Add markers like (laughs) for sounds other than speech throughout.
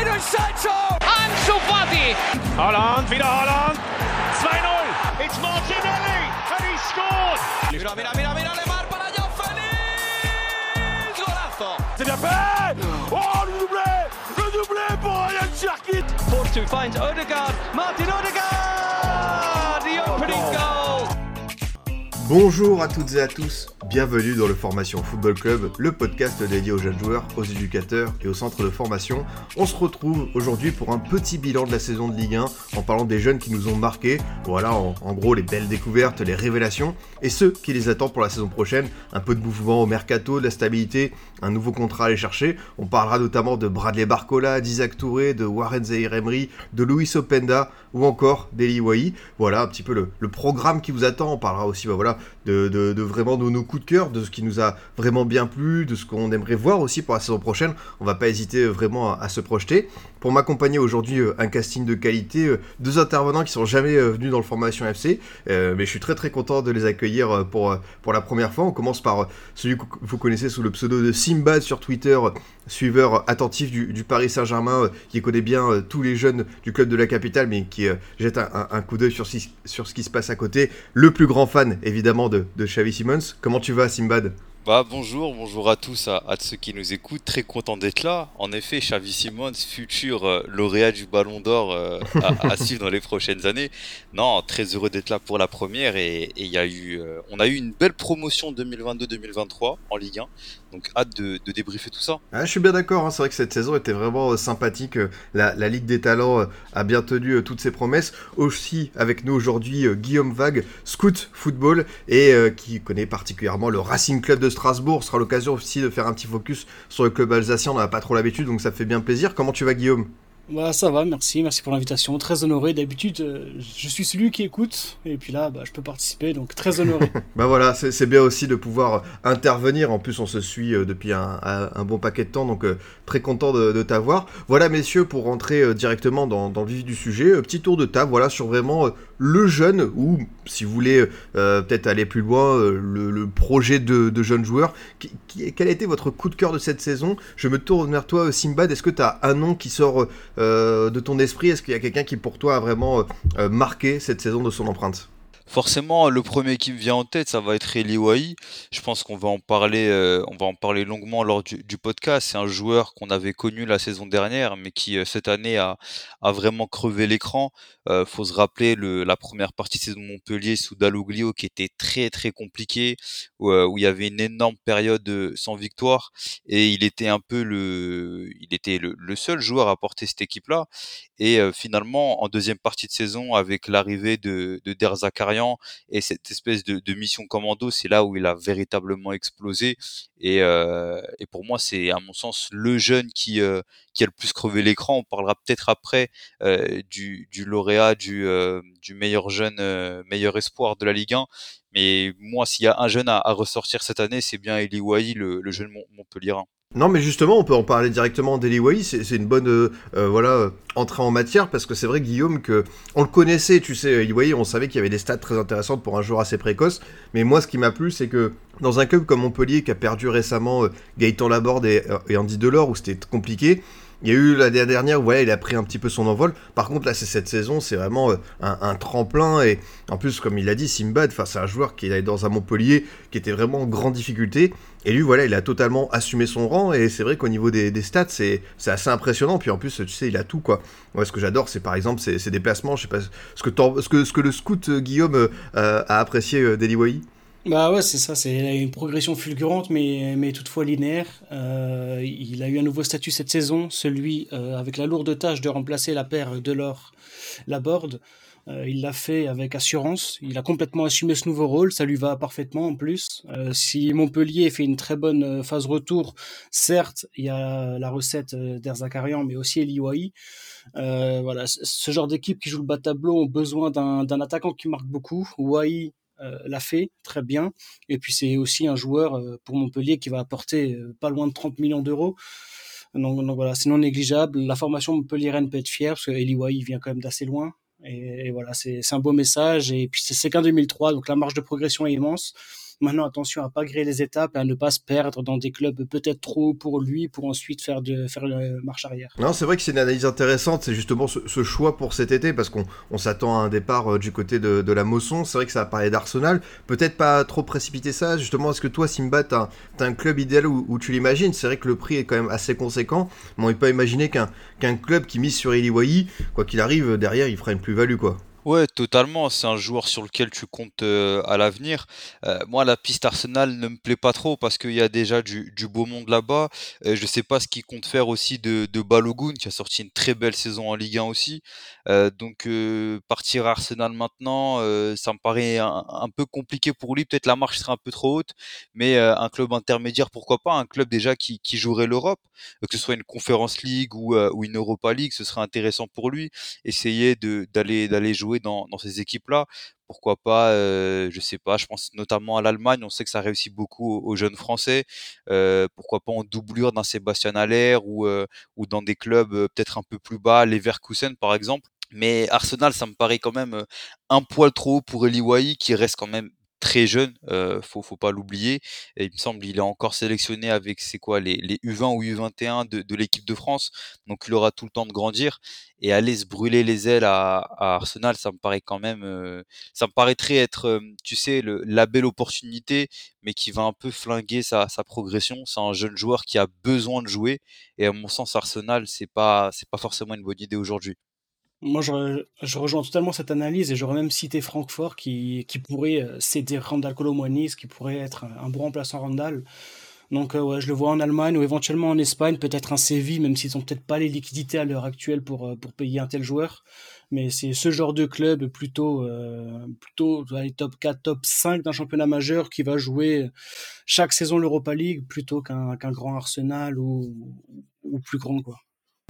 Jadon Sancho! Ansu Fati! Holland, wieder Holland! 2-0! It's Martinelli! And he scored! C'est bien fait Oh, le doublé Le doublé pour Ryan Force finds Odegaard. Martin Odegaard! The opening goal! Bonjour à toutes et à tous, bienvenue dans le Formation Football Club, le podcast dédié aux jeunes joueurs, aux éducateurs et aux centres de formation. On se retrouve aujourd'hui pour un petit bilan de la saison de Ligue 1 en parlant des jeunes qui nous ont marqués, voilà en, gros les belles découvertes, les révélations et ceux qui les attendent pour la saison prochaine, un peu de mouvement au mercato, de la stabilité, un nouveau contrat à aller chercher. On parlera notamment de Bradley Barcola, d'Isaac Touré, de Warren Zahir de Luis Openda ou encore d'Eli Wahi. Voilà un petit peu le, programme qui vous attend. On parlera aussi bah, voilà, de, vraiment nos coups de cœur, de ce qui nous a vraiment bien plu, de ce qu'on aimerait voir aussi pour la saison prochaine. On va pas hésiter vraiment à, se projeter. Pour m'accompagner aujourd'hui, euh, un casting de qualité, euh, deux intervenants qui sont jamais euh, venus dans le Formation FC, euh, mais je suis très très content de les accueillir euh, pour, euh, pour la première fois. On commence par euh, celui que vous connaissez sous le pseudo de Simbad sur Twitter, euh, suiveur attentif du, Paris Saint-Germain, euh, qui connaît bien euh, tous les jeunes du club de la capitale, mais qui euh, jette un, coup d'œil sur, ce- qui se passe à côté. Le plus grand fan, évidemment, de, Xavi Simons. Comment tu vas, Simbad? Bah bonjour, bonjour à tous, à, ceux qui nous écoutent, très content d'être là. En effet, Xavi Simons, futur lauréat du Ballon d'Or à, dans les prochaines années. Non, très heureux d'être là pour la première et a on a eu une belle promotion 2022-2023 en Ligue 1, donc hâte de, débriefer tout ça. Ah, je suis bien d'accord, hein, c'est vrai que cette saison était vraiment euh, sympathique. euh, La, Ligue des Talents euh, a bien tenu toutes ses promesses. Aussi avec nous aujourd'hui Guillaume Vague, scout football, et qui connaît particulièrement le Racing Club de Strasbourg. Ce sera l'occasion aussi de faire un petit focus sur le club alsacien, on n'a pas trop l'habitude, donc ça fait bien plaisir. Comment tu vas Guillaume? Bah, ça va, merci, merci pour l'invitation. Très honoré. D'habitude, euh, je suis celui qui écoute, et puis là, bah, je peux participer, donc très honoré. (laughs) Bah voilà, c'est bien aussi de pouvoir intervenir. En plus, on se suit euh, depuis un, bon paquet de temps, donc euh, très content de, t'avoir. Voilà, messieurs, pour rentrer directement dans, dans le vif du sujet, petit tour de table, voilà, sur vraiment le jeune, ou si vous voulez euh, peut-être aller plus loin, euh, le, projet de, jeune joueur. Quel a été votre coup de cœur de cette saison? Je me tourne vers toi, Simbad. Est-ce que tu as un nom qui sort euh, de ton esprit? Est-ce qu'il y a quelqu'un qui, pour toi, a vraiment marqué cette saison de son empreinte? Forcément, le premier qui me vient en tête, ça va être Eli Wahi. Je pense qu'on va en parler, euh, on va en parler longuement lors du, du podcast. C'est un joueur qu'on avait connu la saison dernière, mais qui euh, cette année a, a vraiment crevé l'écran. Euh, faut se rappeler le, la première partie de saison Montpellier sous Dalloglio qui était très très compliquée, où, euh, où il y avait une énorme période euh, sans victoire, et il était un peu le, il était le, le seul joueur à porter cette équipe-là. Et euh, finalement, en deuxième partie de saison, avec l'arrivée de, de Der Et cette espèce de, mission commando, c'est là où il a véritablement explosé. Et, euh, pour moi, c'est à mon sens le jeune qui, euh, qui a le plus crevé l'écran. On parlera peut-être après euh, du, lauréat du, du meilleur jeune, meilleur espoir de la Ligue 1. Mais moi, s'il y a un jeune à, ressortir cette année, c'est bien Eli Wahi, le, le jeune Mont- Montpellierin. Non, mais justement, on peut en parler directement d'Eli Wahi. C'est une bonne euh, euh, voilà euh, entrée en matière parce que c'est vrai, Guillaume, que on le connaissait. Tu sais, Eli Wahi, on savait qu'il y avait des stats très intéressantes pour un joueur assez précoce. Mais moi, ce qui m'a plu, c'est que dans un club comme Montpellier, qui a perdu récemment Gaëtan Laborde et, et Andy Delors, où c'était compliqué. Il y a eu l'année dernière où voilà, il a pris un petit peu son envol. Par contre, là, c'est cette saison, c'est vraiment euh, un, tremplin. Et en plus, comme il l'a dit, Simbad, c'est un joueur qui est dans un Montpellier qui était vraiment en grande difficulté. Et lui, voilà, il a totalement assumé son rang. Et c'est vrai qu'au niveau des, stats, c'est assez impressionnant. Puis en plus, tu sais, il a tout, quoi. Moi, ce que j'adore, c'est par exemple ses, déplacements. Je sais pas ce que, ce que, ce que le scout euh, Guillaume euh, a apprécié euh. Bah ouais, c'est ça, c'est une progression fulgurante, mais, mais toutefois linéaire. Euh, il a eu un nouveau statut cette saison, celui euh, avec la lourde tâche de remplacer la paire de l'or Laborde. Euh, il l'a fait avec assurance, il a complètement assumé ce nouveau rôle, ça lui va parfaitement en plus. Euh, si Montpellier fait une très bonne euh, phase retour, certes, il y a la recette euh, d'Erzakarian, mais aussi Eli Wahi. Euh, voilà, ce genre d'équipe qui joue le bas tableau ont besoin d'un attaquant qui marque beaucoup. Euh, l'a fait très bien. Et puis c'est aussi un joueur euh, pour Montpellier qui va apporter euh, pas loin de 30 millions d'euros. Donc, voilà, c'est non négligeable. La formation Montpellier-Rennes peut être fière parce que Eli Wahi vient quand même d'assez loin. Et, et voilà, c'est un beau message. Et puis c'est qu'un 2003, donc la marge de progression est immense. Maintenant, attention à pas griller les étapes et à ne pas se perdre dans des clubs peut-être trop pour lui pour ensuite faire de faire marche arrière. Non, c'est vrai que c'est une analyse intéressante, c'est justement ce, choix pour cet été parce qu'on on, s'attend à un départ euh, du côté de, la Mosson. C'est vrai que ça a parlé d'Arsenal, peut-être pas trop précipiter ça. Justement, est-ce que toi, Simba, t'as as un club idéal où, tu l'imagines? C'est vrai que le prix est quand même assez conséquent, mais on peut pas imaginer qu'un qu'un club qui mise sur Eliwayi, quoi qu'il arrive, derrière, il fera une plus-value, quoi. Ouais, totalement. C'est un joueur sur lequel tu comptes euh, à l'avenir. Euh, moi, la piste Arsenal ne me plaît pas trop parce qu'il y a déjà du, beau monde là-bas. Je sais pas ce qu'il compte faire aussi de, de Balogun, qui a sorti une très belle saison en Ligue 1 aussi. Euh, donc, partir à Arsenal maintenant, ça me paraît un, peu compliqué pour lui. Peut-être la marche serait un peu trop haute, mais un club intermédiaire, pourquoi pas? Un club déjà qui, jouerait l'Europe, que ce soit une Conference League ou, ou une Europa League, ce serait intéressant pour lui. Essayer d'aller d'aller dans, dans ces équipes-là. Pourquoi pas, euh, je sais pas, je pense notamment à l'Allemagne, on sait que ça réussit beaucoup aux, jeunes Français. Euh, pourquoi pas en doublure d'un Sébastien Haller ou, euh, ou dans des clubs euh, peut-être un peu plus bas, Leverkusen par exemple. Mais Arsenal, ça me paraît quand même un poil trop haut pour Eli qui reste quand même très jeune, euh, faut, faut pas l'oublier. Il me semble qu'il est encore sélectionné avec c'est quoi les, les U20 ou U21 de, de l'équipe de France, donc il aura tout le temps de grandir. Et aller se brûler les ailes à, à Arsenal, ça me paraît quand même, euh, ça me paraîtrait être, euh, tu sais, le, la belle opportunité, mais qui va un peu flinguer sa, sa progression. C'est un jeune joueur qui a besoin de jouer, et à mon sens, Arsenal, c'est pas, c'est pas forcément une bonne idée aujourd'hui. Moi, je, rejoins totalement cette analyse et j'aurais même cité Francfort qui, qui pourrait euh, céder Randall Colomwani, qui pourrait être un, bon remplaçant Randall. Donc, euh, je le vois en Allemagne ou éventuellement en Espagne, peut-être un Séville, même s'ils n'ont peut-être pas les liquidités à l'heure actuelle pour, euh, pour payer un tel joueur. Mais c'est ce genre de club plutôt, plutôt les top 4, top 5 d'un championnat majeur qui va jouer chaque saison l'Europa League plutôt qu'un qu'un grand Arsenal ou, ou plus grand, quoi.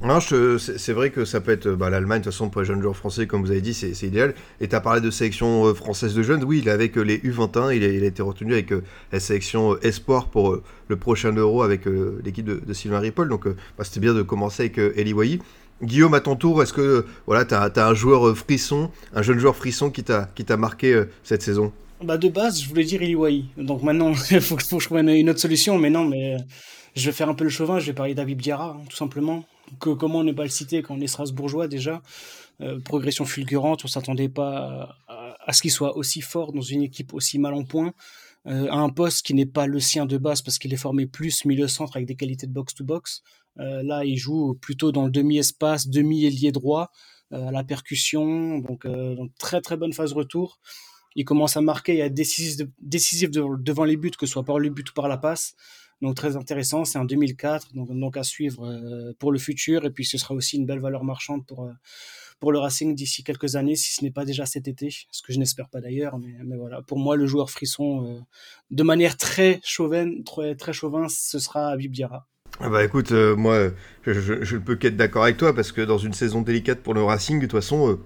Non, c'est vrai que ça peut être bah, l'Allemagne, de toute façon, pour les jeunes joueurs français, comme vous avez dit, c'est idéal. Et tu as parlé de sélection euh, française de jeunes. Oui, il avec euh, les U21, il a, été retenu avec euh, la sélection Espoir pour le prochain Euro avec l'équipe de, Sylvain Ripoll. Donc, bah, c'était bien de commencer avec Eli. Guillaume, à ton tour, est-ce que voilà, tu as, un joueur frisson, un jeune joueur frisson qui t'a marqué cette saison? Bah de base, je voulais dire Eliwai. Donc maintenant, il (laughs) faut, faut, que je trouve une autre solution. Mais non, mais je vais faire un peu le chauvin. Je vais parler d'Abib Diarra, hein, tout simplement comment ne pas le citer quand on est strasbourgeois déjà euh, progression fulgurante, on s'attendait pas à, ce qu'il soit aussi fort dans une équipe aussi mal en point, euh, à un poste qui n'est pas le sien de base parce qu'il est formé plus milieu centre avec des qualités de box to box. Euh, là, il joue plutôt dans le demi-espace, demi-ailier droit, à la percussion, donc, très très bonne phase retour. Il commence à marquer et à être décisif devant les buts, que ce soit par le but ou par la passe. Donc très intéressant, c'est en 2004, donc, à suivre euh, pour le futur. Et puis ce sera aussi une belle valeur marchande pour, euh, pour le Racing d'ici quelques années, si ce n'est pas déjà cet été, ce que je n'espère pas d'ailleurs. Mais, mais, voilà, pour moi, le joueur frisson, euh, de manière très chauvine, très, très chauvin, ce sera Habib. Ah bah écoute, moi, je, ne peux qu'être d'accord avec toi parce que dans une saison délicate pour le Racing, de toute façon,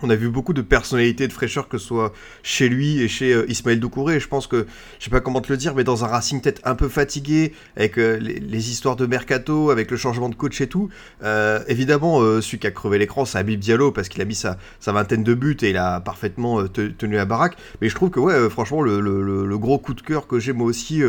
on a vu beaucoup de personnalité, de fraîcheur, que ce soit chez lui et chez euh, Ismaël Doucouré. Je pense que, je sais pas comment te le dire, mais dans un Racing peut-être un peu fatigué, avec euh, les, histoires de mercato, avec le changement de coach et tout, euh, évidemment, celui qui a crevé l'écran, c'est Habib Diallo, parce qu'il a mis sa, sa, vingtaine de buts et il a parfaitement te, tenu la baraque. Mais je trouve que, ouais, franchement, le, le, gros coup de cœur que j'ai moi aussi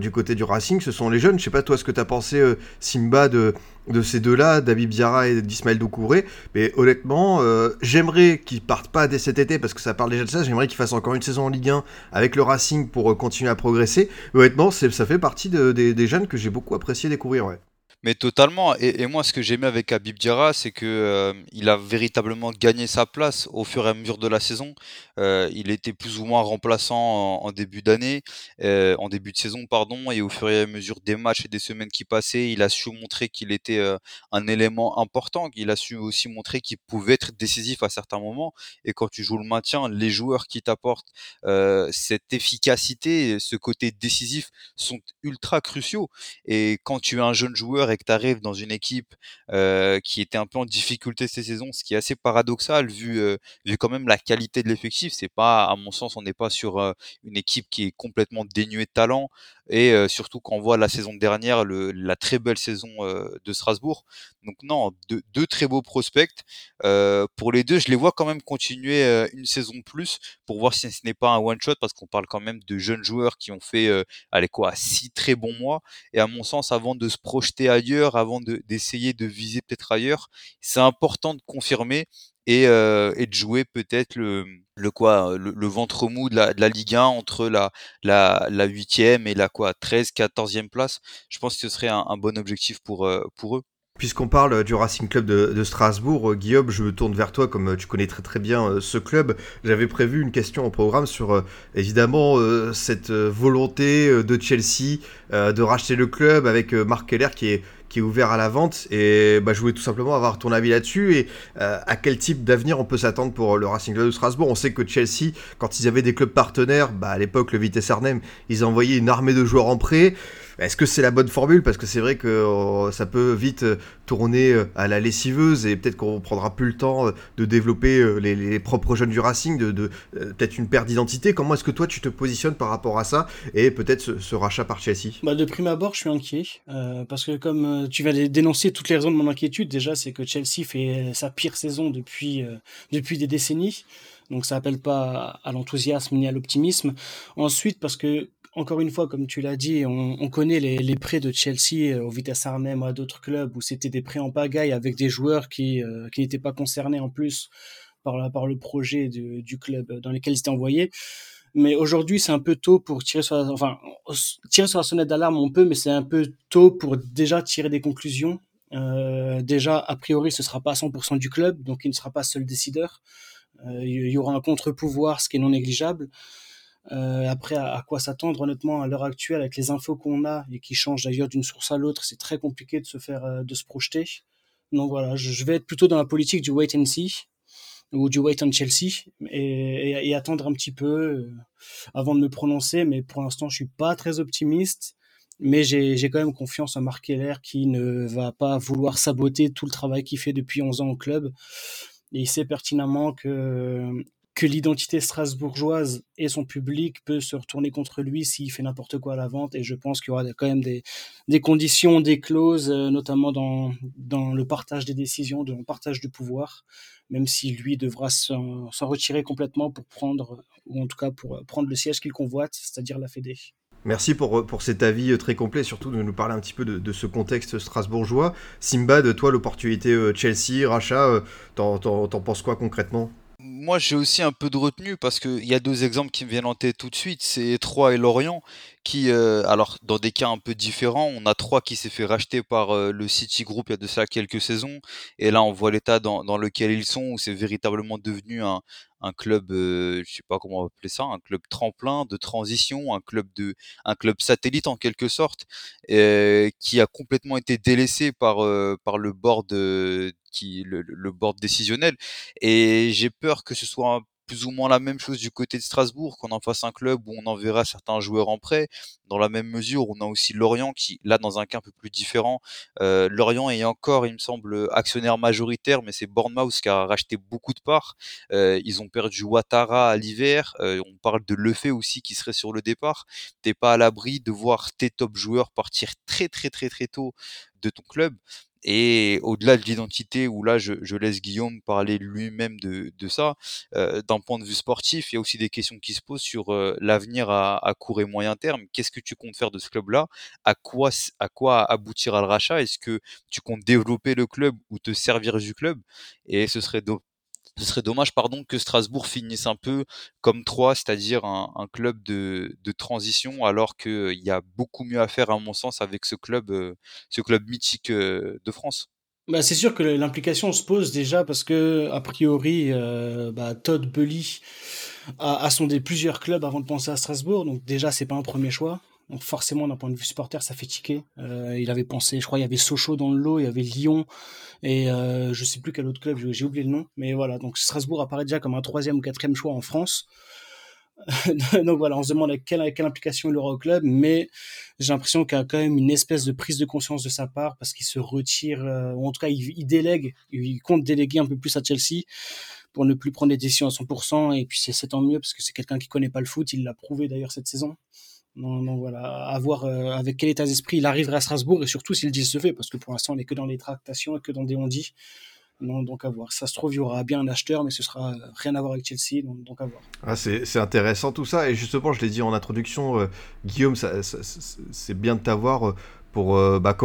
du côté du Racing, ce sont les jeunes. Je sais pas, toi, ce que tu as pensé, Simba, de, de ces deux-là, David Biara et d'Ismaël Doucouré. Mais honnêtement, euh, j'aimerais qu'ils partent pas dès cet été parce que ça parle déjà de ça. J'aimerais qu'ils fassent encore une saison en Ligue 1 avec le Racing pour euh, continuer à progresser. Mais honnêtement, ça fait partie de, de, des jeunes que j'ai beaucoup apprécié découvrir. Mais totalement. Et, moi, ce que j'aimais avec Habib Diarra, c'est que euh, a véritablement gagné sa place au fur et à mesure de la saison. Euh, il était plus ou moins remplaçant en, début d'année, euh, en début de saison, pardon, et au fur et à mesure des matchs et des semaines qui passaient, il a su montrer qu'il était euh, un élément important. Il a su aussi montrer qu'il pouvait être décisif à certains moments. Et quand tu joues le maintien, les joueurs qui t'apportent cette efficacité, ce côté décisif, sont ultra cruciaux. Et quand tu es un jeune joueur et que tu arrives dans une équipe qui était un peu en difficulté cette saison, ce qui est assez paradoxal vu, vu quand même la qualité de l'effectif. C'est pas, à mon sens, on n'est pas sur une équipe qui est complètement dénuée de talent. et surtout quand on voit la saison dernière, le, la très belle saison de Strasbourg. Donc non, deux, très beaux prospects. pour les deux, je les vois quand même continuer une saison plus pour voir si ce n'est pas un one shot parce qu'on parle quand même de jeunes joueurs qui ont fait, allez quoi, six très bons mois. Et à mon sens, avant de se projeter ailleurs, avant d'essayer de, viser peut-être ailleurs, c'est important de confirmer et, et de jouer peut-être le, quoi le, ventre mou de la, de Ligue 1 entre la la la huitième et la quoi 13 14e place je pense que ce serait un, bon objectif pour pour eux Puisqu'on parle du Racing Club de, Strasbourg, Guillaume, je me tourne vers toi comme tu connais très très bien ce club. J'avais prévu une question au programme sur évidemment cette volonté de Chelsea de racheter le club avec Marc Keller qui est qui est ouvert à la vente. Et bah, je voulais tout simplement avoir ton avis là-dessus et euh, à quel type d'avenir on peut s'attendre pour le Racing Club de Strasbourg? On sait que Chelsea, quand ils avaient des clubs partenaires, bah, à l'époque le Vitesse Arnhem, ils envoyaient une armée de joueurs en prêt. Est-ce que c'est la bonne formule? Parce que c'est vrai que euh, ça peut vite euh, tourner à la lessiveuse et peut-être qu'on prendra plus le temps de développer les, propres jeunes du Racing, de, peut-être une perte d'identité. Comment est-ce que toi tu te positionnes par rapport à ça et peut-être ce, rachat par Chelsea? Bah, De prime abord, je suis inquiet parce que comme tu vas dénoncer toutes les raisons de mon inquiétude. Déjà, c'est que Chelsea fait sa pire saison depuis, euh, depuis des décennies. Donc ça appelle pas à l'enthousiasme ni à l'optimisme. Ensuite, parce que, encore une fois, comme tu l'as dit, on, connaît les, prêts de Chelsea euh, au Vitesse Arnhem à d'autres clubs où c'était des prêts en pagaille avec des joueurs qui, euh, qui n'étaient pas concernés en plus par, par le projet du club dans lequel ils étaient envoyés. Mais aujourd'hui, c'est un peu tôt pour tirer sur la, sonnette d'alarme, on peut, mais c'est un peu tôt pour déjà tirer des conclusions. Euh, déjà, a priori, ce sera pas 100% du club, donc il ne sera pas seul décideur. Euh, il y aura un contre-pouvoir, ce qui est non négligeable. Euh, après, à, quoi s'attendre honnêtement à l'heure actuelle avec les infos qu'on a et qui changent d'ailleurs d'une source à l'autre, c'est très compliqué de se faire, de se projeter. Donc voilà, je, vais être plutôt dans la politique du wait and see ou du wait on Chelsea et, attendre un petit peu euh, avant de me prononcer. Mais pour l'instant, je suis pas très optimiste. Mais j'ai quand même confiance en Marc Keller qui ne va pas vouloir saboter tout le travail qu'il fait depuis 11 ans au club. Et il sait pertinemment que que l'identité strasbourgeoise et son public peut se retourner contre lui s'il fait n'importe quoi à la vente. Et je pense qu'il y aura quand même des, conditions, des clauses, euh, notamment dans, le partage des décisions, dans le partage du pouvoir, même si lui devra s'en retirer complètement pour prendre, ou en tout cas pour prendre le siège qu'il convoite, c'est-à-dire la Fédé. Merci pour, pour cet avis euh, très complet, surtout de nous parler un petit peu de, de ce contexte strasbourgeois. Simba, de toi, l'opportunité euh, Chelsea, rachat, t'en penses quoi concrètement? Moi, j'ai aussi un peu de retenue parce qu'il y a deux exemples qui me viennent en tête tout de suite. C'est Troyes et Lorient qui, euh, alors dans des cas un peu différents, on a Troyes qui s'est fait racheter par euh, le City Group il y a de ça quelques saisons. Et là, on voit l'état dans, lequel ils sont, où c'est véritablement devenu un, un club, euh, je sais pas comment on va appeler ça, un club tremplin de transition, un club de, un club satellite en quelque sorte, euh, qui a complètement été délaissé par euh, par le board le, board décisionnel. Et j'ai peur que ce soit plus ou moins la même chose du côté de Strasbourg, qu'on en fasse un club où on enverra certains joueurs en prêt. Dans la même mesure, on a aussi Lorient qui, là, dans un cas un peu plus différent, euh, Lorient est encore, il me semble, actionnaire majoritaire, mais c'est Bournemouth qui a racheté beaucoup de parts. Euh, ils ont perdu Ouattara à l'hiver. Euh, on parle de Lefebvre aussi qui serait sur le départ. T'es pas à l'abri de voir tes top joueurs partir très très très très tôt de ton club. Et au-delà de l'identité, où là, je, laisse Guillaume parler lui-même de, ça, euh, d'un point de vue sportif, il y a aussi des questions qui se posent sur euh, l'avenir à, court et moyen terme. Qu'est-ce que tu comptes faire de ce club-là? À quoi, à quoi le rachat? Est-ce que tu comptes développer le club ou te servir du club? Et ce serait ce serait dommage pardon que Strasbourg finisse un peu comme Troyes, c'est-à-dire un, club de, transition, alors qu'il euh, y a beaucoup mieux à faire à mon sens avec ce club, euh, ce club mythique euh, de France. Bah, c'est sûr que l'implication se pose déjà parce que a priori bah, Todd Bully a, a, sondé plusieurs clubs avant de penser à Strasbourg, donc déjà c'est pas un premier choix. Donc forcément, d'un point de vue supporter, ça fait tiquer. Euh, il avait pensé, je crois, il y avait Sochaux dans le lot, il y avait Lyon, et euh, je sais plus quel autre club, j'ai oublié le nom. Mais voilà, donc Strasbourg apparaît déjà comme un troisième ou quatrième choix en France. (laughs) donc voilà, on se demande quelle, quelle implication il aura au club, mais j'ai l'impression qu'il y a quand même une espèce de prise de conscience de sa part parce qu'il se retire, euh, ou en tout cas il, il, délègue, il compte déléguer un peu plus à Chelsea pour ne plus prendre des décisions à 100%, et puis c'est tant mieux parce que c'est quelqu'un qui connaît pas le foot, il l'a prouvé d'ailleurs cette saison. Donc, voilà, à voir avec quel état d'esprit il arriverait à Strasbourg et surtout s'il dit se fait, parce que pour l'instant on n'est que dans les tractations et que dans des on-dit. donc à voir. Ça se trouve, il y aura bien un acheteur, mais ce sera rien à voir avec Chelsea, donc, à voir. Ah, c'est intéressant tout ça, et justement, je l'ai dit en introduction, Guillaume, c'est bien de t'avoir pour, euh, bah,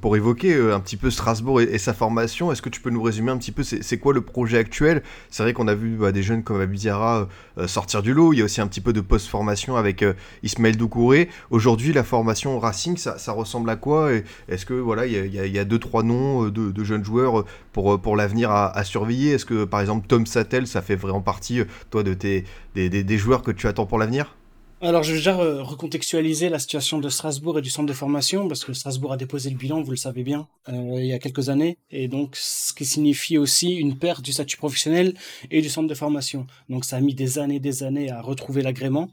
pour évoquer euh, un petit peu Strasbourg et, sa formation. Est-ce que tu peux nous résumer un petit peu c'est quoi le projet actuel? C'est vrai qu'on a vu bah, des jeunes comme Abidiara euh, sortir du lot. Il y a aussi un petit peu de post-formation avec Ismaël Doucouré. Aujourd'hui, la formation Racing, ça, ressemble à quoi? Est-ce que voilà, il y a, y a, deux trois noms de, jeunes joueurs pour, pour l'avenir à, surveiller? Est-ce que par exemple Tom Sattel, ça fait vraiment partie toi de tes des, des joueurs que tu attends pour l'avenir? Alors, je vais déjà recontextualiser la situation de Strasbourg et du centre de formation, parce que Strasbourg a déposé le bilan, vous le savez bien, euh, il y a quelques années, et donc ce qui signifie aussi une perte du statut professionnel et du centre de formation. Donc, ça a mis des années, des années à retrouver l'agrément.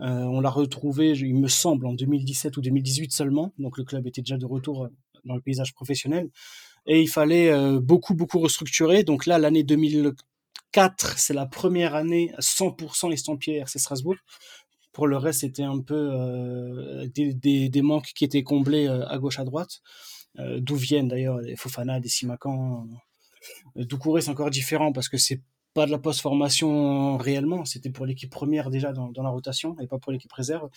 Euh, on l'a retrouvé, il me semble, en 2017 ou 2018 seulement, donc le club était déjà de retour dans le paysage professionnel, et il fallait euh, beaucoup, beaucoup restructurer. Donc là, l'année 2004, c'est la première année à 100% estampillé RC Strasbourg. Pour le reste, c'était un peu euh, des, manques qui étaient comblés euh, à gauche, à droite. Euh, d'où viennent d'ailleurs des Fofana, des Simacan. Doucouré, c'est encore différent parce que c'est pas de la post-formation réellement. C'était pour l'équipe première déjà dans, la rotation et pas pour l'équipe réserve.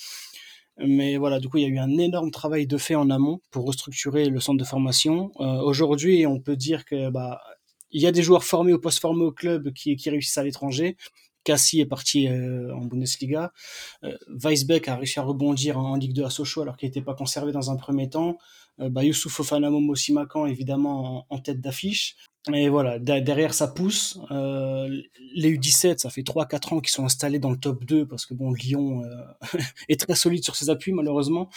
Mais voilà, du coup, il y a eu un énorme travail de fait en amont pour restructurer le centre de formation. Aujourd'hui, on peut dire que bah, il y a des joueurs formés ou post-formés au club qui réussissent à l'étranger, Cassie est parti euh, en Bundesliga. Euh, Weisbeck a réussi à rebondir en, Ligue 2 à Sochaux alors qu'il n'était pas conservé dans un premier temps. Euh, bah, Youssouf Momo Simakan évidemment en, tête d'affiche. Et voilà, derrière ça pousse. les U17, ça fait 3-4 ans qu'ils sont installés dans le top 2 parce que bon, Lyon (laughs) est très solide sur ses appuis malheureusement.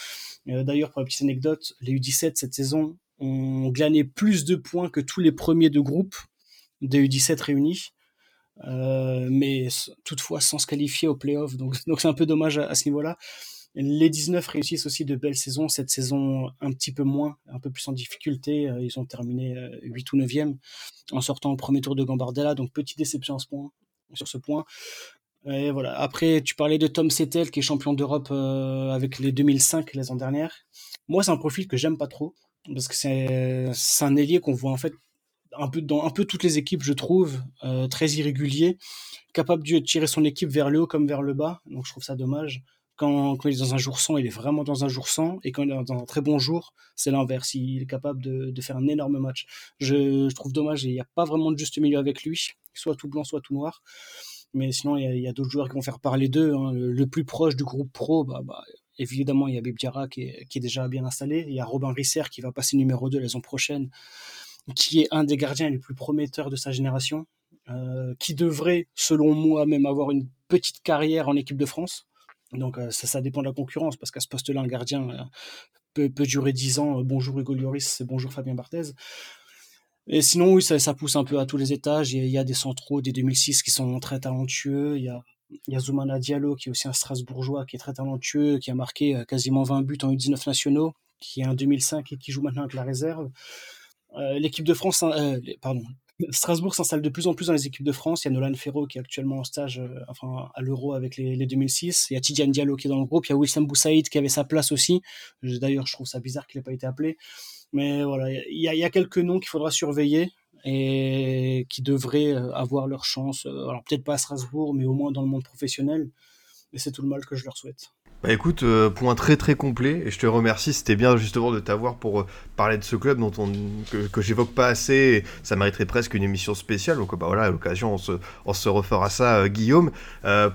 D'ailleurs, pour la petite anecdote, les U17 cette saison ont glané plus de points que tous les premiers de groupe des U17 réunis. Euh, mais toutefois sans se qualifier au playoff. Donc, (laughs) donc c'est un peu dommage à, ce niveau-là. Les 19 réussissent aussi de belles saisons. Cette saison, un petit peu moins, un peu plus en difficulté. Euh, ils ont terminé 8 euh, ou 9e en sortant au premier tour de Gambardella. Donc, petite déception ce point, sur ce point. Et voilà. Après, tu parlais de Tom Settel, qui est champion d'Europe avec les 2005 les ans dernières. Moi, c'est un profil que j'aime pas trop. Parce que c'est un ailier qu'on voit en fait un peu dans un peu toutes les équipes, je trouve, euh, très irrégulier, capable de tirer son équipe vers le haut comme vers le bas. Donc je trouve ça dommage. Quand, il est dans un jour sans, il est vraiment dans un jour sans, et quand il est dans un très bon jour, c'est l'inverse. Il est capable de, faire un énorme match. Je, trouve dommage, il n'y a pas vraiment de juste milieu avec lui, soit tout blanc, soit tout noir. Mais sinon, il y a, d'autres joueurs qui vont faire parler d'eux. Hein. Le, plus proche du groupe pro, bah, bah, évidemment, il y a Bibdiara qui est, déjà bien installé. Il y a Robin Risser qui va passer numéro 2 la prochaine qui est un des gardiens les plus prometteurs de sa génération, euh, qui devrait, selon moi, même avoir une petite carrière en équipe de France. Donc euh, ça, dépend de la concurrence, parce qu'à ce poste-là, un gardien euh, peut, durer 10 ans. bonjour Hugo Lloris, bonjour Fabien Barthez. Et sinon, oui, ça, pousse un peu à tous les étages. Il y, a, des centraux des 2006 qui sont très talentueux. Il y a, il y a Zoumana Diallo, qui est aussi un Strasbourgeois, qui est très talentueux, qui a marqué quasiment 20 buts en U19 nationaux, qui est un 2005 et qui joue maintenant avec la réserve. Euh, l'équipe de France, euh, pardon, (laughs) Strasbourg s'installe de plus en plus dans les équipes de France. Il y a Nolan Ferro qui est actuellement en stage euh, enfin, à l'Euro avec les, 2006. Il y a Tidiane Diallo qui est dans le groupe. Il y a Wilson Boussaïd qui avait sa place aussi. D'ailleurs, je trouve ça bizarre qu'il n'ait pas été appelé. Mais voilà, il y, a, y a quelques noms qu'il faudra surveiller et qui devraient avoir leur chance. Alors peut-être pas à Strasbourg, mais au moins dans le monde professionnel. Et c'est tout le mal que je leur souhaite. Bah écoute, euh, point très très complet, et je te remercie, c'était bien justement de t'avoir pour euh, parler de ce club dont on, que, j'évoque pas assez, et ça mériterait presque une émission spéciale, donc bah voilà, à l'occasion on se, on refera ça, euh, Guillaume.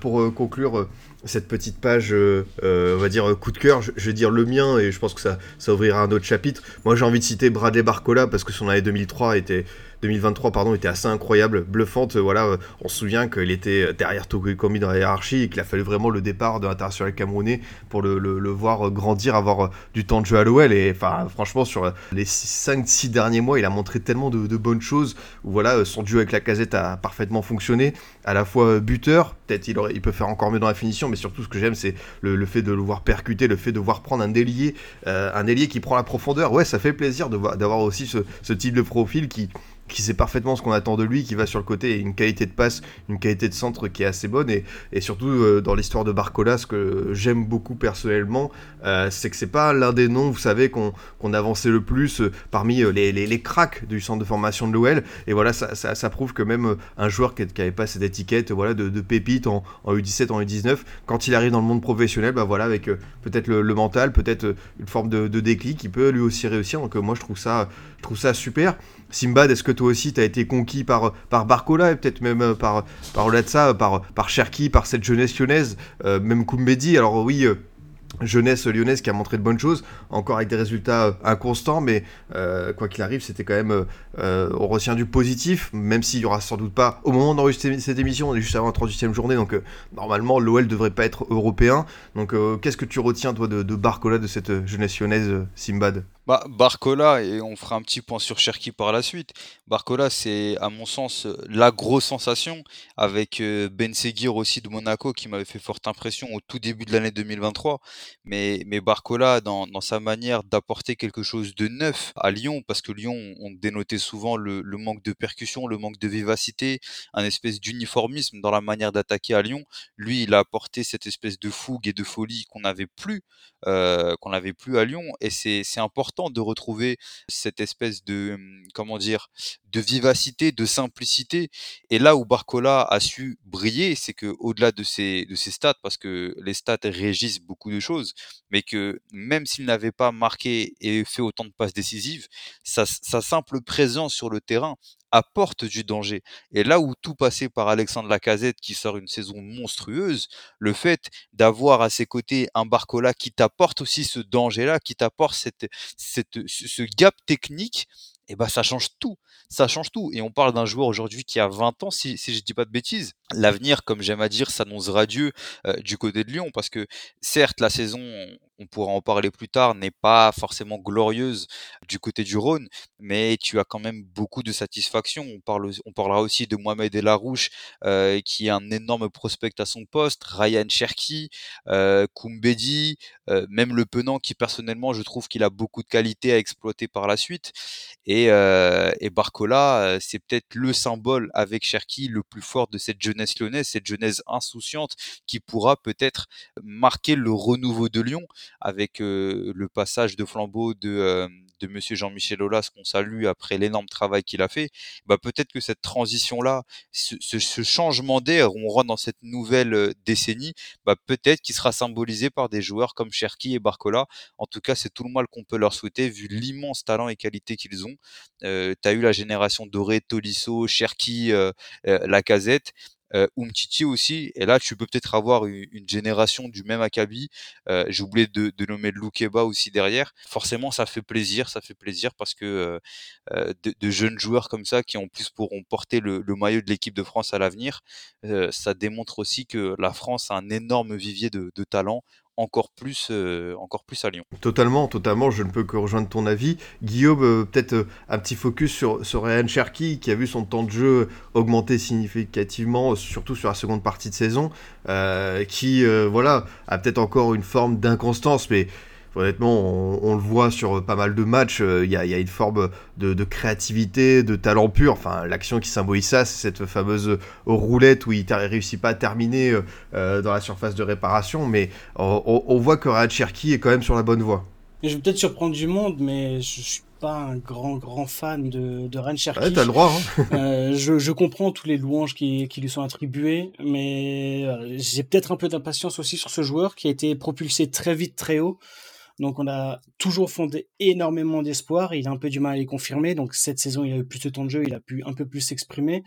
pour conclure cette petite page, on va dire coup de cœur, je, vais dire le mien, et je pense que ça, ça ouvrira un autre chapitre. Moi j'ai envie de citer Bradley Barcola, parce que son année 2003 était 2023 pardon, était assez incroyable, bluffante. Voilà, euh, on se souvient qu'il était derrière Togokomi dans la hiérarchie et qu'il a fallu vraiment le départ de l'international camerounais pour le, le, voir grandir, avoir euh, du temps de jeu à l'OL. Et enfin, franchement, sur les 5-6 derniers mois, il a montré tellement de, bonnes choses. Où voilà, euh, son duo avec la casette a parfaitement fonctionné. À la fois buteur, peut-être il, il peut faire encore mieux dans la finition, mais surtout ce que j'aime, c'est le, fait de le voir percuter, le fait de voir prendre un ailier, un ailier qui prend la profondeur. Ouais, ça fait plaisir d'avoir aussi ce, ce type de profil qui qui sait parfaitement ce qu'on attend de lui, qui va sur le côté, et une qualité de passe, une qualité de centre qui est assez bonne, et, surtout euh, dans l'histoire de Barcola, ce que j'aime beaucoup personnellement, euh, c'est que c'est pas l'un des noms, vous savez, qu'on avançait le plus euh, parmi les, les, cracks du centre de formation de l'OL, et voilà, ça, ça, prouve que même un joueur qui n'avait pas cette étiquette voilà, de, pépite en, en, U17, en U19, quand il arrive dans le monde professionnel, bah voilà, avec peut-être le, le, mental, peut-être une forme de, de déclic, il peut lui aussi réussir, donc moi je trouve ça, je trouve ça super. Simbad, est-ce que toi aussi tu as été conquis par, par Barcola et peut-être même euh, par, par de ça, par, par Cherki, par cette jeunesse lyonnaise, euh, même Koumbedi Alors oui, euh, jeunesse lyonnaise qui a montré de bonnes choses, encore avec des résultats inconstants, mais quoi qu'il arrive, c'était quand même, on retient du positif, même s'il y aura sans doute pas, au moment d'enregistrer cette émission, on est juste avant la 38e journée, donc normalement l'OL devrait pas être européen, donc qu'est-ce que tu retiens toi de, de Barcola, de cette jeunesse lyonnaise Simbad? Bah, Barcola, et on fera un petit point sur Cherki par la suite. Barcola, c'est à mon sens la grosse sensation, avec Ben Seguir aussi de Monaco qui m'avait fait forte impression au tout début de l'année 2023. Mais, Barcola, dans, sa manière d'apporter quelque chose de neuf à Lyon, parce que Lyon, on dénotait souvent le, le manque de percussion, le manque de vivacité, un espèce d'uniformisme dans la manière d'attaquer à Lyon. Lui, il a apporté cette espèce de fougue et de folie qu'on n'avait plus, euh, qu'on n'avait plus à Lyon. Et c'est important de retrouver cette espèce de, comment dire, de vivacité, de simplicité. Et là où Barcola a su briller, c'est que au-delà de ses, de ses stats, parce que les stats régissent beaucoup de choses, mais que même s'il n'avait pas marqué et fait autant de passes décisives, sa, simple présence sur le terrain apporte du danger. Et là où tout passait par Alexandre Lacazette qui sort une saison monstrueuse, le fait d'avoir à ses côtés un Barcola qui t'apporte aussi ce danger-là, qui t'apporte cette, cette, ce gap technique, et ben ça change tout. Ça change tout. Et on parle d'un joueur aujourd'hui qui a 20 ans, si, si je dis pas de bêtises. L'avenir, comme j'aime à dire, s'annonce radieux euh, du côté de Lyon, parce que certes, la saison, on pourra en parler plus tard, n'est pas forcément glorieuse du côté du Rhône, mais tu as quand même beaucoup de satisfaction. On, parle, on parlera aussi de Mohamed El Arouche, euh, qui est un énorme prospect à son poste, Ryan Cherki, euh, Koumbedi, euh, même Le Penant, qui personnellement, je trouve qu'il a beaucoup de qualités à exploiter par la suite. Et, euh, et Barcola, euh, c'est peut-être le symbole avec Cherki le plus fort de cette jeunesse lyonnaise, cette jeunesse insouciante qui pourra peut-être marquer le renouveau de Lyon avec le passage de flambeau de, de Monsieur Jean-Michel Aulas qu'on salue après l'énorme travail qu'il a fait. Bah peut-être que cette transition là, ce, changement d'air, on rentre dans cette nouvelle décennie, bah peut-être qu'il sera symbolisé par des joueurs comme Cherki et Barcola. En tout cas, c'est tout le mal qu'on peut leur souhaiter vu l'immense talent et qualité qu'ils ont. Euh, tu as eu la génération dorée, Tolisso, Cherki, euh, euh, Lacazette euh, Umtiti aussi. Et là, tu peux peut-être avoir une, une, génération du même acabit. Euh, J'ai oublié de, de nommer Loukeba aussi derrière. Forcément, ça fait plaisir, ça fait plaisir parce que euh, de, de, jeunes joueurs comme ça qui en plus pourront porter le, le maillot de l'équipe de France à l'avenir, euh, ça démontre aussi que la France a un énorme vivier de, de talent encore plus, euh, encore plus à Lyon. Totalement, totalement, je ne peux que rejoindre ton avis. Guillaume, euh, peut-être euh, un petit focus sur, Ryan Cherky, qui a vu son temps de jeu augmenter significativement, surtout sur la seconde partie de saison, qui voilà, a peut-être encore une forme d'inconstance, mais honnêtement, on, on, le voit sur pas mal de matchs, il euh, y, a, y, a, une forme de, de, créativité, de talent pur. Enfin, l'action qui symbolise ça, c'est cette fameuse roulette où il ne réussit pas à terminer euh, dans la surface de réparation, mais on, on voit que Rad Cherki est quand même sur la bonne voie. Je vais peut-être surprendre du monde, mais je suis pas un grand grand fan de, de Cherki. Ouais, t'as le droit. Hein. euh, je, je, comprends tous les louanges qui, qui lui sont attribuées, mais euh, j'ai peut-être un peu d'impatience aussi sur ce joueur qui a été propulsé très vite, très haut. Donc on a toujours fondé énormément d'espoir. Il a un peu du mal à les confirmer. Donc cette saison, il a eu plus de temps de jeu, il a pu un peu plus s'exprimer.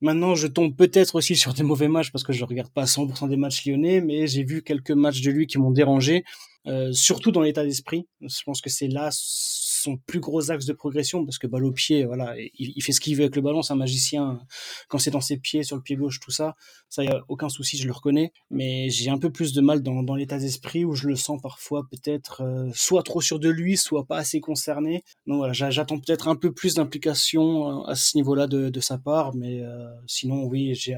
Maintenant, je tombe peut-être aussi sur des mauvais matchs parce que je regarde pas 100% des matchs lyonnais, mais j'ai vu quelques matchs de lui qui m'ont dérangé, euh, surtout dans l'état d'esprit. Je pense que c'est là son plus gros axe de progression parce que balle au pied, voilà, il, fait ce qu'il veut avec le ballon, c'est un magicien. Quand c'est dans ses pieds, sur le pied gauche, tout ça, ça y a aucun souci, je le reconnais. Mais j'ai un peu plus de mal dans, l'état d'esprit où je le sens parfois peut-être euh, soit trop sûr de lui, soit pas assez concerné. Donc voilà, j'attends peut-être un peu plus d'implication à ce niveau-là de, de, sa part, mais euh, sinon oui, j'ai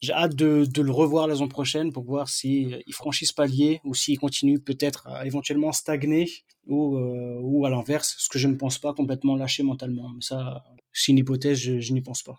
j'ai hâte de, de, le revoir la saison prochaine pour voir s'il si il franchit ce palier ou s'il continue peut-être à éventuellement stagner ou, euh, ou à l'inverse, ce que je ne pense pas complètement lâcher mentalement. Mais ça, c'est une hypothèse, je n'y pense pas.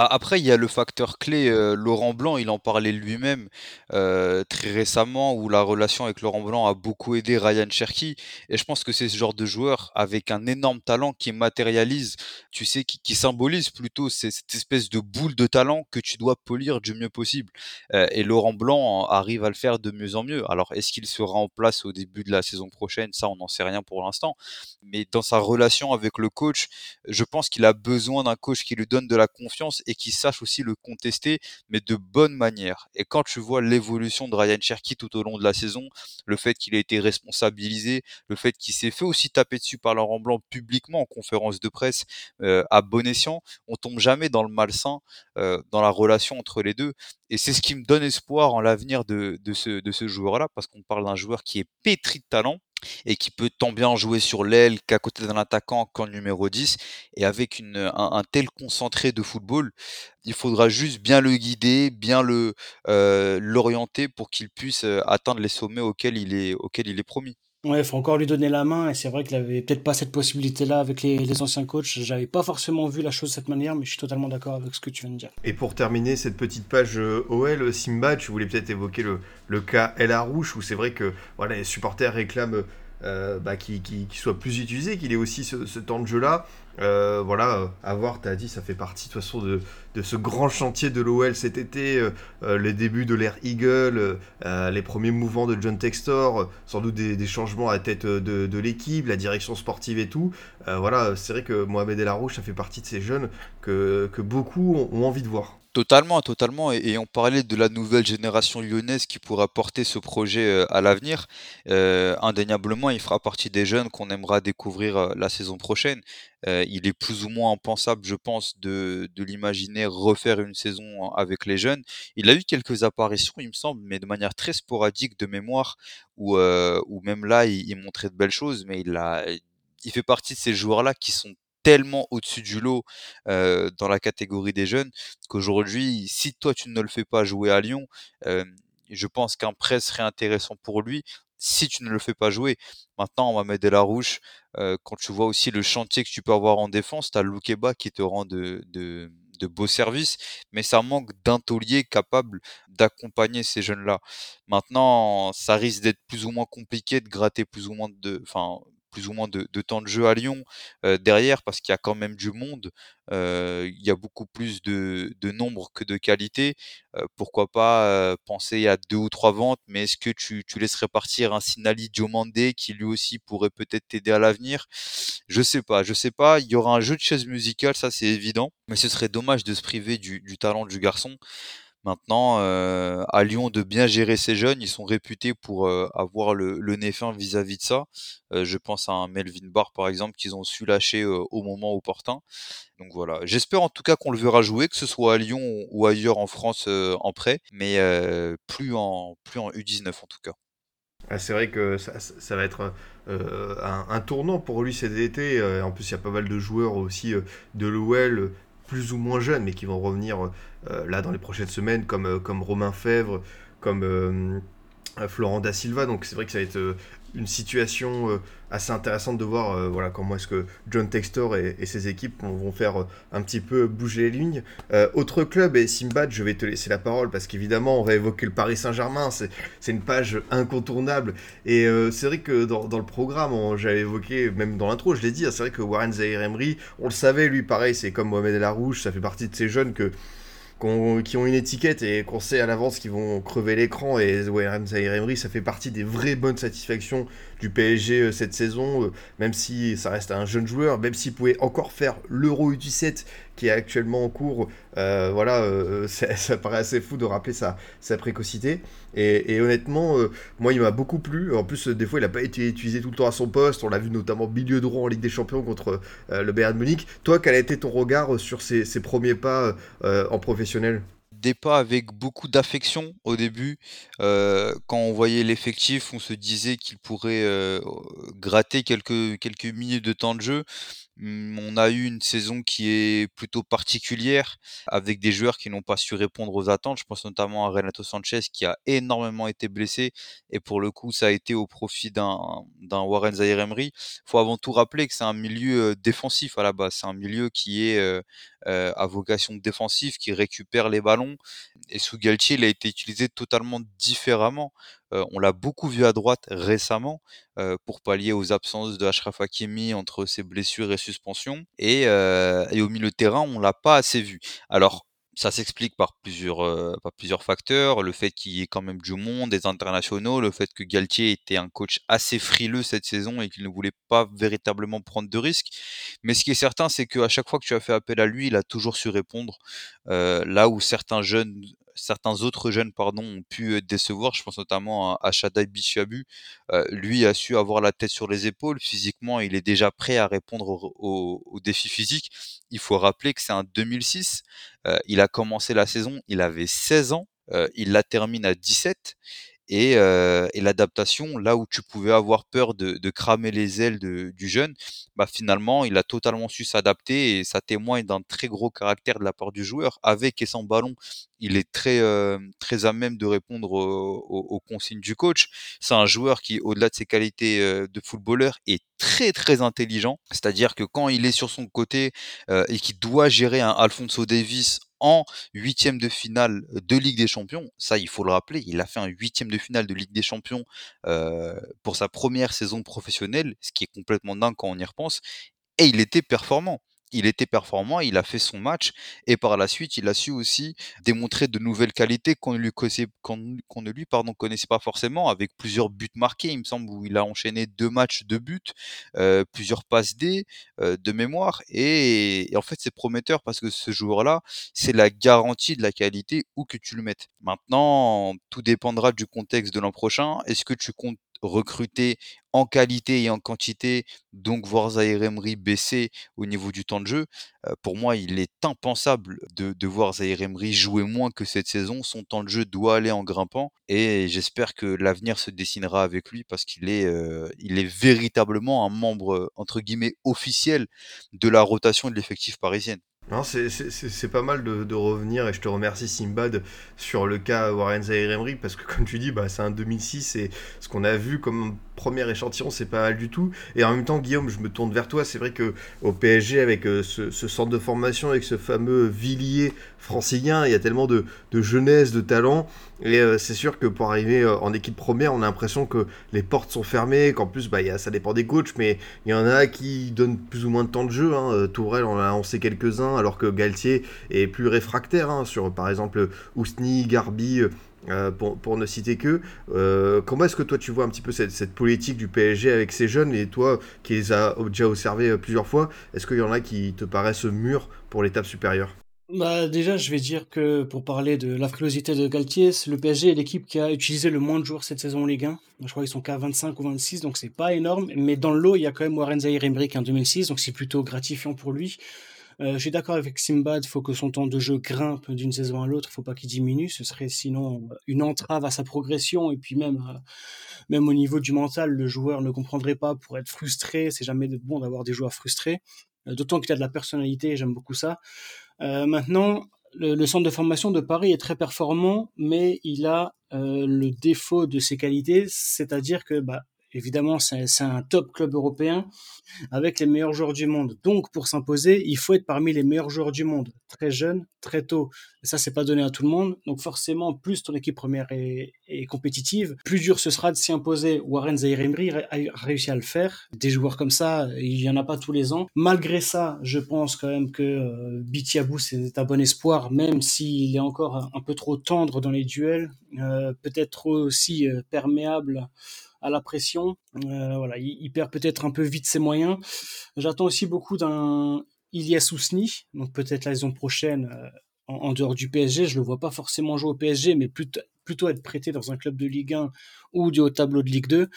Après, il y a le facteur clé, euh, Laurent Blanc, il en parlait lui-même euh, très récemment, où la relation avec Laurent Blanc a beaucoup aidé Ryan Cherky. Et je pense que c'est ce genre de joueur avec un énorme talent qui matérialise, tu sais, qui, symbolise plutôt cette espèce de boule de talent que tu dois polir du mieux possible. Euh, et Laurent Blanc arrive à le faire de mieux en mieux. Alors, est-ce qu'il sera en place au début de la saison prochaine? Ça, on n'en sait rien pour l'instant. Mais dans sa relation avec le coach, je pense qu'il a besoin d'un coach qui lui donne de la confiance et qui sache aussi le contester, mais de bonne manière. Et quand tu vois l'évolution de Ryan Cherky tout au long de la saison, le fait qu'il a été responsabilisé, le fait qu'il s'est fait aussi taper dessus par Laurent Blanc publiquement en conférence de presse euh, à bon escient, on tombe jamais dans le malsain euh, dans la relation entre les deux. Et c'est ce qui me donne espoir en l'avenir de, de ce, de ce joueur-là, parce qu'on parle d'un joueur qui est pétri de talent, et qui peut tant bien jouer sur l'aile qu'à côté d'un attaquant qu'en numéro 10. Et avec un, tel concentré de football, il faudra juste bien le guider, bien le euh, l'orienter pour qu'il puisse euh, atteindre les sommets auxquels il est, auxquels il est promis. Ouais, il faut encore lui donner la main, et c'est vrai qu'il avait peut-être pas cette possibilité-là avec les, anciens coachs. J'avais pas forcément vu la chose de cette manière, mais je suis totalement d'accord avec ce que tu viens de dire. Et pour terminer cette petite page euh, OL, Simba, tu voulais peut-être évoquer le, le cas El Arouche, où c'est vrai que voilà, les supporters réclament euh, bah, qu'il soit plus utilisé, qu'il ait aussi ce, temps de jeu-là. Euh, voilà, à voir, tu as dit, ça fait partie de toute façon de, de ce grand chantier de l'OL cet été, euh, euh, les débuts de l'ère Eagle, euh, les premiers mouvements de John Textor, sans doute des, changements à tête de, l'équipe, la direction sportive et tout. voilà, c'est vrai que Mohamed El Arouche, ça fait partie de ces jeunes que, que beaucoup ont, envie de voir. Totalement, totalement. Et, et, on parlait de la nouvelle génération lyonnaise qui pourra porter ce projet euh, à l'avenir. Euh, indéniablement, il fera partie des jeunes qu'on aimera découvrir euh, la saison prochaine. Euh, il est plus ou moins impensable, je pense, de, de l'imaginer refaire une saison avec les jeunes. Il a eu quelques apparitions, il me semble, mais de manière très sporadique de mémoire, où, euh, même là, il, montrait de belles choses, mais il a, il fait partie de ces joueurs-là qui sont tellement au-dessus du lot euh, dans la catégorie des jeunes qu'aujourd'hui, si toi tu ne le fais pas jouer à Lyon, euh, je pense qu'un prêt serait intéressant pour lui si tu ne le fais pas jouer. Maintenant, on va mettre de la rouge. Euh, quand tu vois aussi le chantier que tu peux avoir en défense, tu as Loukeba qui te rend de, de beaux services, mais ça manque d'un taulier capable d'accompagner ces jeunes-là. Maintenant, ça risque d'être plus ou moins compliqué de gratter plus ou moins de, enfin, plus ou moins de, temps de jeu à Lyon euh, derrière parce qu'il y a quand même du monde. Euh, il y a beaucoup plus de, nombre que de qualité. Euh, pourquoi pas penser à deux ou trois ventes, mais est-ce que tu, laisserais partir un Sinali Diomandé qui lui aussi pourrait peut-être t'aider à l'avenir? Je sais pas, je sais pas. Il y aura un jeu de chaise musicale, ça c'est évident, mais ce serait dommage de se priver du talent du garçon. Maintenant, euh, à Lyon, de bien gérer ces jeunes, ils sont réputés pour euh, avoir le, nez fin vis-à-vis -vis de ça. Euh, je pense à un Melvin Barr, par exemple, qu'ils ont su lâcher au moment opportun. Donc voilà, j'espère en tout cas qu'on le verra jouer, que ce soit à Lyon ou ailleurs en France en prêt, mais plus, en, plus en U19 en tout cas. Ah, c'est vrai que ça, va être un, tournant pour lui cet été. en plus, il y a pas mal de joueurs aussi de l'OL plus ou moins jeunes, mais qui vont revenir euh, là dans les prochaines semaines, comme, euh, comme Romain Fèvre, comme euh, Florent Da Silva. Donc c'est vrai que ça va être une situation assez intéressante de voir voilà, comment est-ce que John Textor et, ses équipes vont faire un petit peu bouger les lignes. Euh, autre club, et Simbad, je vais te laisser la parole parce qu'évidemment, on va évoquer le Paris Saint-Germain. C'est une page incontournable. Et euh, c'est vrai que dans, dans le programme, j'avais évoqué, même dans l'intro, je l'ai dit, hein, c'est vrai que Warren Zahir Emery, on le savait, lui, pareil, c'est comme Mohamed El Arouche, ça fait partie de ces jeunes que qu qui ont une étiquette et qu'on sait à l'avance qu'ils vont crever l'écran. Et Zahir Emery, ça fait partie des vraies bonnes satisfactions du PSG euh, cette saison, euh, même si ça reste un jeune joueur, même s'il pouvait encore faire l'Euro U17 qui est actuellement en cours, euh, voilà, euh, (laughs) ça, ça, paraît assez fou de rappeler sa, sa précocité. Et, honnêtement, euh, moi, il m'a beaucoup plu. En plus, des fois, il n'a pas été utilisé tout le temps à son poste. On l'a vu notamment milieu droit en Ligue des Champions contre euh, le Bayern Munich. Toi, quel a été ton regard sur ses, premiers pas en professionnel? Des pas avec beaucoup d'affection au début. Euh, quand on voyait l'effectif, on se disait qu'il pourrait euh, gratter quelques minutes de temps de jeu. Mmh, on a eu une saison qui est plutôt particulière, avec des joueurs qui n'ont pas su répondre aux attentes. Je pense notamment à Renato Sanchez qui a énormément été blessé et pour le coup, ça a été au profit d'un Warren Zaïre Emery. Faut avant tout rappeler que c'est un milieu défensif à la base. C'est un milieu qui est à vocation défensive, qui récupère les ballons. Et sous Galtier, il a été utilisé totalement différemment. on l'a beaucoup vu à droite récemment pour pallier aux absences de Ashraf Hakimi entre ses blessures et suspensions. Et, et au milieu de terrain, on l'a pas assez vu. Alors ça s'explique par plusieurs, euh, par plusieurs facteurs. Le fait qu'il y ait quand même du monde, des internationaux, le fait que Galtier était un coach assez frileux cette saison et qu'il ne voulait pas véritablement prendre de risques. Mais ce qui est certain, c'est qu'à chaque fois que tu as fait appel à lui, il a toujours su répondre. Euh, là où certains jeunes certains autres jeunes pardon, ont pu décevoir. Je pense notamment à, Shadai Bichabu. lui a su avoir la tête sur les épaules. Physiquement, il est déjà prêt à répondre aux, défis physiques. Il faut rappeler que c'est un 2006. il a commencé la saison, il avait 16 ans. il la termine à 17 et, l'adaptation, là où tu pouvais avoir peur de, cramer les ailes du jeune, bah finalement, il a totalement su s'adapter et ça témoigne d'un très gros caractère de la part du joueur. Avec et sans ballon, il est très, très à même de répondre aux, aux, consignes du coach. C'est un joueur qui, au-delà de ses qualités de footballeur, est très très intelligent. C'est-à-dire que quand il est sur son côté et qu'il doit gérer un Alfonso Davis en huitième de finale de Ligue des Champions. Ça, il faut le rappeler, il a fait un huitième de finale de Ligue des Champions pour sa première saison professionnelle, ce qui est complètement dingue quand on y repense. Et il était performant il était performant, il a fait son match et par la suite, il a su aussi démontrer de nouvelles qualités qu'on ne lui, connaissait, pas forcément, avec plusieurs buts marqués, il me semble, où il a enchaîné deux matchs de buts, euh, plusieurs passes D euh, de mémoire et, en fait c'est prometteur parce que ce joueur-là, c'est la garantie de la qualité où que tu le mettes. Maintenant, tout dépendra du contexte de l'an prochain. Est-ce que tu comptes recruter en qualité et en quantité, donc voir Zaire Emery baisser au niveau du temps de jeu. pour moi, il est impensable de, voir Zaire Emery jouer moins que cette saison. Son temps de jeu doit aller en grimpant et j'espère que l'avenir se dessinera avec lui parce qu'il est, est véritablement un membre entre guillemets officiel de la rotation de l'effectif parisienne. C'est pas mal de, de, revenir et je te remercie Simbad sur le cas Warren Zaire Emery parce que comme tu dis, bah, c'est un 2006 et ce qu'on a vu comme premier échantillon, c'est pas mal du tout. Et en même temps, Guillaume, je me tourne vers toi. C'est vrai que au PSG, avec euh, ce, centre de formation, avec ce fameux Villiers francilien, il y a tellement de, jeunesse, de talent. Et euh, c'est sûr que pour arriver euh, en équipe première, on a l'impression que les portes sont fermées, qu'en plus, bah, ça dépend des coachs, mais il y en a qui donnent plus ou moins de temps de jeu. Hein. Tourelle, on a sait quelques-uns, alors que Galtier est plus réfractaire hein, sur, par exemple, Ousni, Garbi. Euh, pour, ne citer que. Euh, comment est-ce que toi tu vois un petit peu cette, politique du PSG avec ces jeunes et toi qui les as déjà observés euh, plusieurs fois, est-ce qu'il y en a qui te paraissent mûrs pour l'étape supérieure? Bah déjà, je vais dire que pour parler de la frilosité de Galtier, le PSG est l'équipe qui a utilisé le moins de joueurs cette saison en Ligue 1. Je crois qu'ils sont qu'à 25 ou 26, donc c'est pas énorme. Mais dans le lot, il y a quand même Warren Zahir en 2006, donc c'est plutôt gratifiant pour lui. Euh, je suis d'accord avec Simbad, il faut que son temps de jeu grimpe d'une saison à l'autre, il faut pas qu'il diminue, ce serait sinon une entrave à sa progression, et puis même, euh, même au niveau du mental, le joueur ne comprendrait pas pour être frustré, c'est jamais bon d'avoir des joueurs frustrés, euh, d'autant qu'il a de la personnalité, j'aime beaucoup ça. Maintenant, le, centre de formation de Paris est très performant, mais il a le défaut de ses qualités, c'est-à-dire que bah, Évidemment, c'est un top club européen avec les meilleurs joueurs du monde. Donc, pour s'imposer, il faut être parmi les meilleurs joueurs du monde, très jeune, très tôt. Et ça, c'est pas donné à tout le monde. Donc, forcément, plus ton équipe première est, compétitive, plus dur ce sera de s'y imposer. Warren Zahir a réussi à le faire. Des joueurs comme ça, il y en a pas tous les ans. Malgré ça, je pense quand même que euh, Bitiabou, c'est un bon espoir, même s'il est encore un, peu trop tendre dans les duels, euh, peut-être aussi euh, perméable à la pression. Euh, voilà, il, perd peut-être un peu vite ses moyens. J'attends aussi beaucoup d'un Ilias Ousni, donc peut-être la saison prochaine euh, en, dehors du PSG. Je le vois pas forcément jouer au PSG, mais plutôt, être prêté dans un club de Ligue 1 ou du haut tableau de Ligue 2.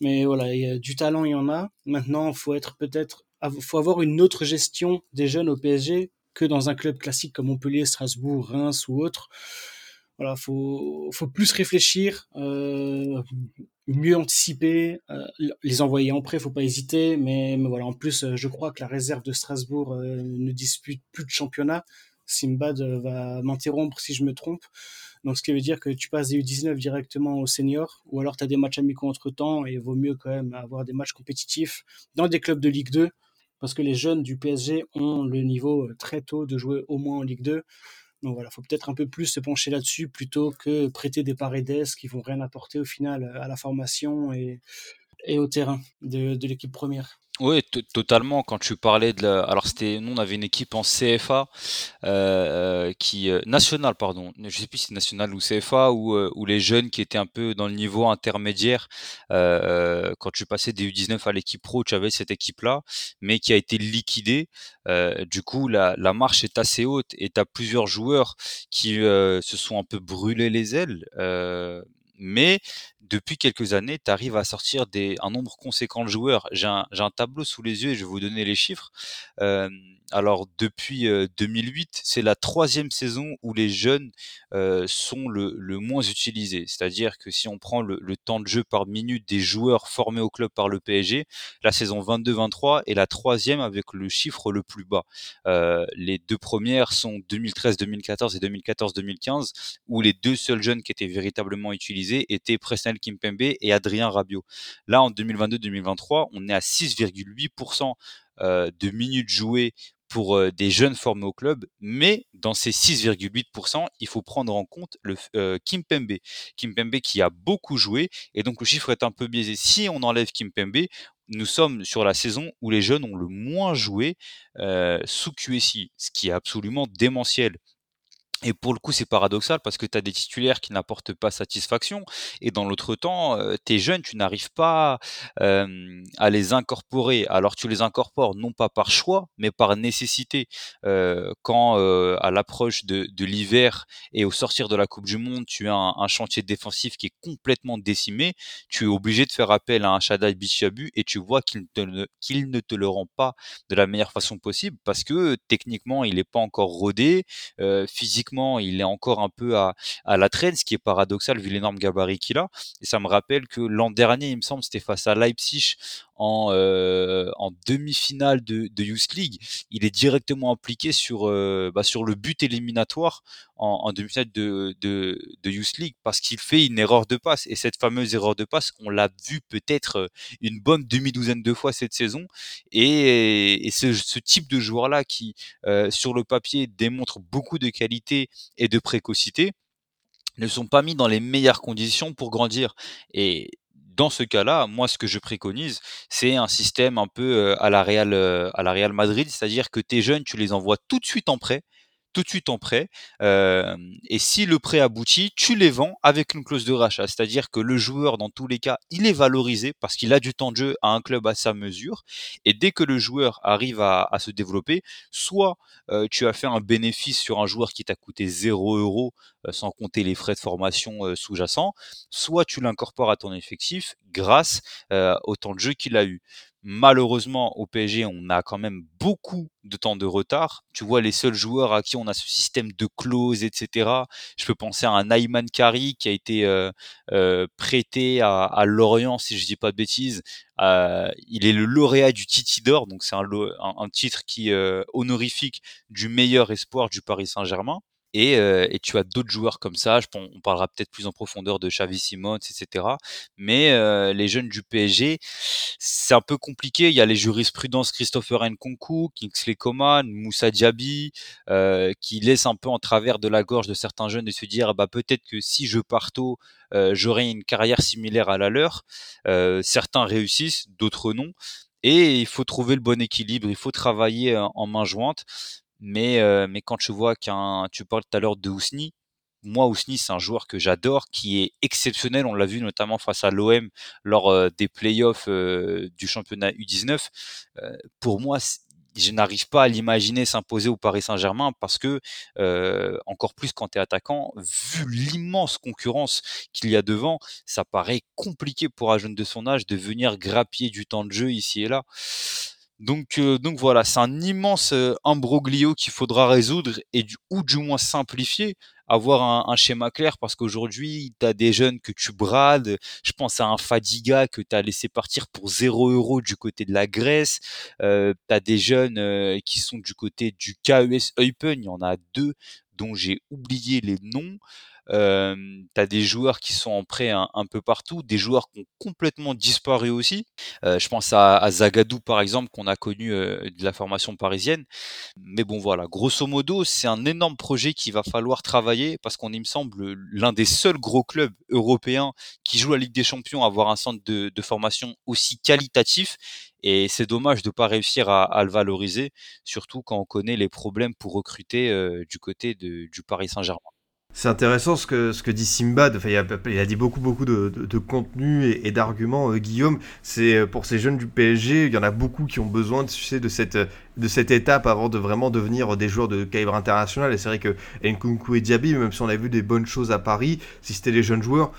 Mais voilà, y a, du talent, il y en a. Maintenant, faut être peut-être, faut avoir une autre gestion des jeunes au PSG que dans un club classique comme Montpellier, Strasbourg, Reims ou autre. Voilà, faut, faut plus réfléchir, euh, mieux anticiper, euh, les envoyer en prêt, faut pas hésiter. Mais, voilà, en plus, euh, je crois que la réserve de Strasbourg ne dispute plus de championnat. Simbad va m'interrompre si je me trompe. Donc, ce qui veut dire que tu passes des U19 directement au senior, ou alors tu as des matchs amicaux entre temps, et il vaut mieux quand même avoir des matchs compétitifs dans des clubs de Ligue 2, parce que les jeunes du PSG ont le niveau très tôt de jouer au moins en Ligue 2. Donc voilà, faut peut-être un peu plus se pencher là-dessus plutôt que prêter des paredes qui vont rien apporter au final à la formation et, et au terrain de, l'équipe première. Oui, totalement. Quand tu parlais de. Alors, c'était... Nous, on avait une équipe en CFA, euh, qui... Euh, nationale, pardon. Je sais plus si c'est national ou CFA, où, euh, où les jeunes qui étaient un peu dans le niveau intermédiaire, euh, quand tu passais des U19 à l'équipe pro, tu avais cette équipe-là, mais qui a été liquidée. Euh, du coup, la, la marche est assez haute et tu as plusieurs joueurs qui euh, se sont un peu brûlés les ailes. mais depuis quelques années, tu arrives à sortir un nombre conséquent de joueurs. J'ai un, tableau sous les yeux et je vais vous donner les chiffres. Alors depuis 2008, c'est la troisième saison où les jeunes sont le, moins utilisés. C'est-à-dire que si on prend le, temps de jeu par minute des joueurs formés au club par le PSG, la saison 22-23 est la troisième avec le chiffre le plus bas. Les deux premières sont 2013-2014 et 2014-2015, où les deux seuls jeunes qui étaient véritablement utilisés étaient Presnel Kimpembe et Adrien Rabiot. Là, en 2022-2023, on est à 6,8% euh, de minutes jouées pour euh, des jeunes formés au club, mais dans ces 6,8%, il faut prendre en compte le euh, Kimpembe. Kimpembe qui a beaucoup joué, et donc le chiffre est un peu biaisé. Si on enlève Kimpembe, nous sommes sur la saison où les jeunes ont le moins joué euh, sous QSI, ce qui est absolument démentiel. Et pour le coup, c'est paradoxal parce que tu as des titulaires qui n'apportent pas satisfaction. Et dans l'autre temps, euh, tes jeunes, tu n'arrives pas à les incorporer. Alors tu les incorpores non pas par choix, mais par nécessité. Quand à l'approche de, l'hiver et au sortir de la Coupe du Monde, tu as un, chantier défensif qui est complètement décimé, tu es obligé de faire appel à un Shadai Bichabu et tu vois qu'il ne, ne te le rend pas de la meilleure façon possible parce que techniquement, il n'est pas encore rodé, euh, il est encore un peu à, à la traîne, ce qui est paradoxal vu l'énorme gabarit qu'il a. Et ça me rappelle que l'an dernier, il me semble, c'était face à Leipzig en, euh, en demi-finale de, de Youth League. Il est directement impliqué sur, euh, bah, sur le but éliminatoire en, en demi-finale de, de, de Youth League parce qu'il fait une erreur de passe. Et cette fameuse erreur de passe, on l'a vu peut-être une bonne demi-douzaine de fois cette saison. Et, et ce, ce type de joueur-là qui, euh, sur le papier, démontre beaucoup de qualité et de précocité, ne sont pas mis dans les meilleures conditions pour grandir. Et dans ce cas-là, moi, ce que je préconise, c'est un système un peu à la Real, à la Real Madrid, c'est-à-dire que tes jeunes, tu les envoies tout de suite en prêt, tout de suite en prêt. Et si le prêt aboutit, tu les vends avec une clause de rachat. C'est-à-dire que le joueur, dans tous les cas, il est valorisé parce qu'il a du temps de jeu à un club à sa mesure. Et dès que le joueur arrive à, se développer, soit tu as fait un bénéfice sur un joueur qui t'a coûté 0 euros sans compter les frais de formation sous-jacents, soit tu l'incorpores à ton effectif grâce au temps de jeu qu'il a eu. Malheureusement, au PSG, on a quand même beaucoup de temps de retard. Tu vois, les seuls joueurs à qui on a ce système de clauses, etc. Je peux penser à un Ayman Kari qui a été euh, euh, prêté à, Lorient, si je dis pas de bêtises. Euh, il est le lauréat du Titi d'Or, donc c'est un, un, titre qui honorifique du meilleur espoir du Paris Saint-Germain. Et, euh, et, tu as d'autres joueurs comme ça. Je, on parlera peut-être plus en profondeur de Xavi Simons, etc. Mais euh, les jeunes du PSG, c'est un peu compliqué. Il y a les jurisprudences Christopher Nkunku, Kingsley Coman, Moussa Diaby, euh, qui laissent un peu en travers de la gorge de certains jeunes de se dire, bah peut-être que si je pars tôt, j'aurai une carrière similaire à la leur. certains réussissent, d'autres non. Et il faut trouver le bon équilibre. Il faut travailler en main jointe. Mais, euh, mais quand tu vois qu'un, tu parles tout à l'heure de Ousni, moi, Ousni, c'est un joueur que j'adore, qui est exceptionnel. On l'a vu notamment face à l'OM lors euh, des playoffs euh, du championnat U19. Euh, pour moi, je n'arrive pas à l'imaginer s'imposer au Paris Saint-Germain parce que, euh, encore plus quand tu es attaquant, vu l'immense concurrence qu'il y a devant, ça paraît compliqué pour un jeune de son âge de venir grappiller du temps de jeu ici et là. Donc, euh, donc voilà, c'est un immense euh, imbroglio qu'il faudra résoudre et ou du moins simplifier, avoir un, schéma clair parce qu'aujourd'hui, tu as des jeunes que tu brades. Je pense à un Fadiga que tu as laissé partir pour 0 euros du côté de la Grèce. Euh, tu des jeunes euh, qui sont du côté du KES Eupen, il y en a deux dont j'ai oublié les noms. Euh, tu as des joueurs qui sont en prêt un, peu partout, des joueurs qui ont complètement disparu aussi. Euh, je pense à, à, Zagadou par exemple qu'on a connu euh, de la formation parisienne. Mais bon voilà, grosso modo, c'est un énorme projet qu'il va falloir travailler parce qu'on il me semble l'un des seuls gros clubs européens qui joue la Ligue des Champions à avoir un centre de, de formation aussi qualitatif et c'est dommage de ne pas réussir à, à, le valoriser, surtout quand on connaît les problèmes pour recruter euh, du côté de, du Paris Saint-Germain. C'est intéressant ce que, ce que dit Simbad. Enfin, il, a, il a dit beaucoup, beaucoup de, de, contenu et, et d'arguments. Euh, Guillaume, c'est euh, pour ces jeunes du PSG, il y en a beaucoup qui ont besoin tu sais, de, cette, de cette étape avant de vraiment devenir des joueurs de calibre international. Et c'est vrai que Nkunku et Diaby, même si on a vu des bonnes choses à Paris, si c'était les jeunes joueurs,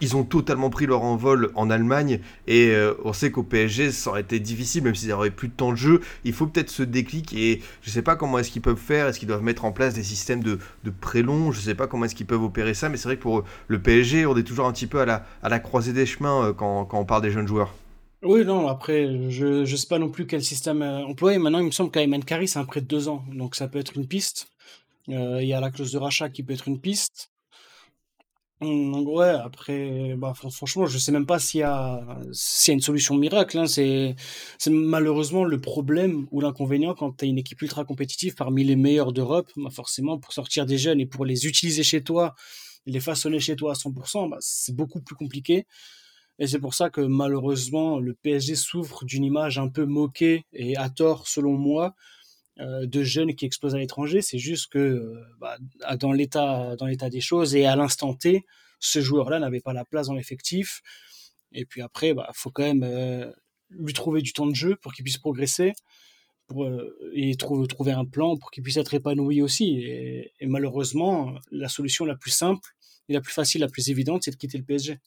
ils ont totalement pris leur envol en Allemagne et euh, on sait qu'au PSG ça aurait été difficile même s'ils n'auraient plus de temps de jeu il faut peut-être ce déclic et je sais pas comment est-ce qu'ils peuvent faire est-ce qu'ils doivent mettre en place des systèmes de, de je sais pas comment est-ce qu'ils peuvent opérer ça mais c'est vrai que pour le PSG on est toujours un petit peu à la, croisée des chemins euh, quand, on parle des jeunes joueurs oui, non, après, je ne sais pas non plus quel système euh, employer. Maintenant, il me semble qu'Ayman Kari, c'est un prêt de deux ans. Donc, ça peut être une piste. Il y a la clause de rachat qui peut être une piste. Mmh, ouais, après, bah, franchement, je sais même pas s'il y a, s'il y a une solution miracle. Hein. C'est, c'est malheureusement le problème ou l'inconvénient quand tu as une équipe ultra compétitive parmi les meilleurs d'Europe. Bah, forcément, pour sortir des jeunes et pour les utiliser chez toi, les façonner chez toi à 100%, bah, c'est beaucoup plus compliqué. Et c'est pour ça que malheureusement, le PSG souffre d'une image un peu moquée et à tort, selon moi, de jeunes qui explosent à l'étranger. C'est juste que euh, bah, dans l'état dans l'état des choses et à l'instant T, ce joueur-là n'avait pas la place dans l'effectif. Et puis après, bah, faut quand même euh, lui trouver du temps de jeu pour qu'il puisse progresser pour, euh, et trouver, trouver un plan pour qu'il puisse être épanoui aussi. Et malheureusement, la solution la plus simple et la plus facile, la plus évidente, c'est de quitter le PSG.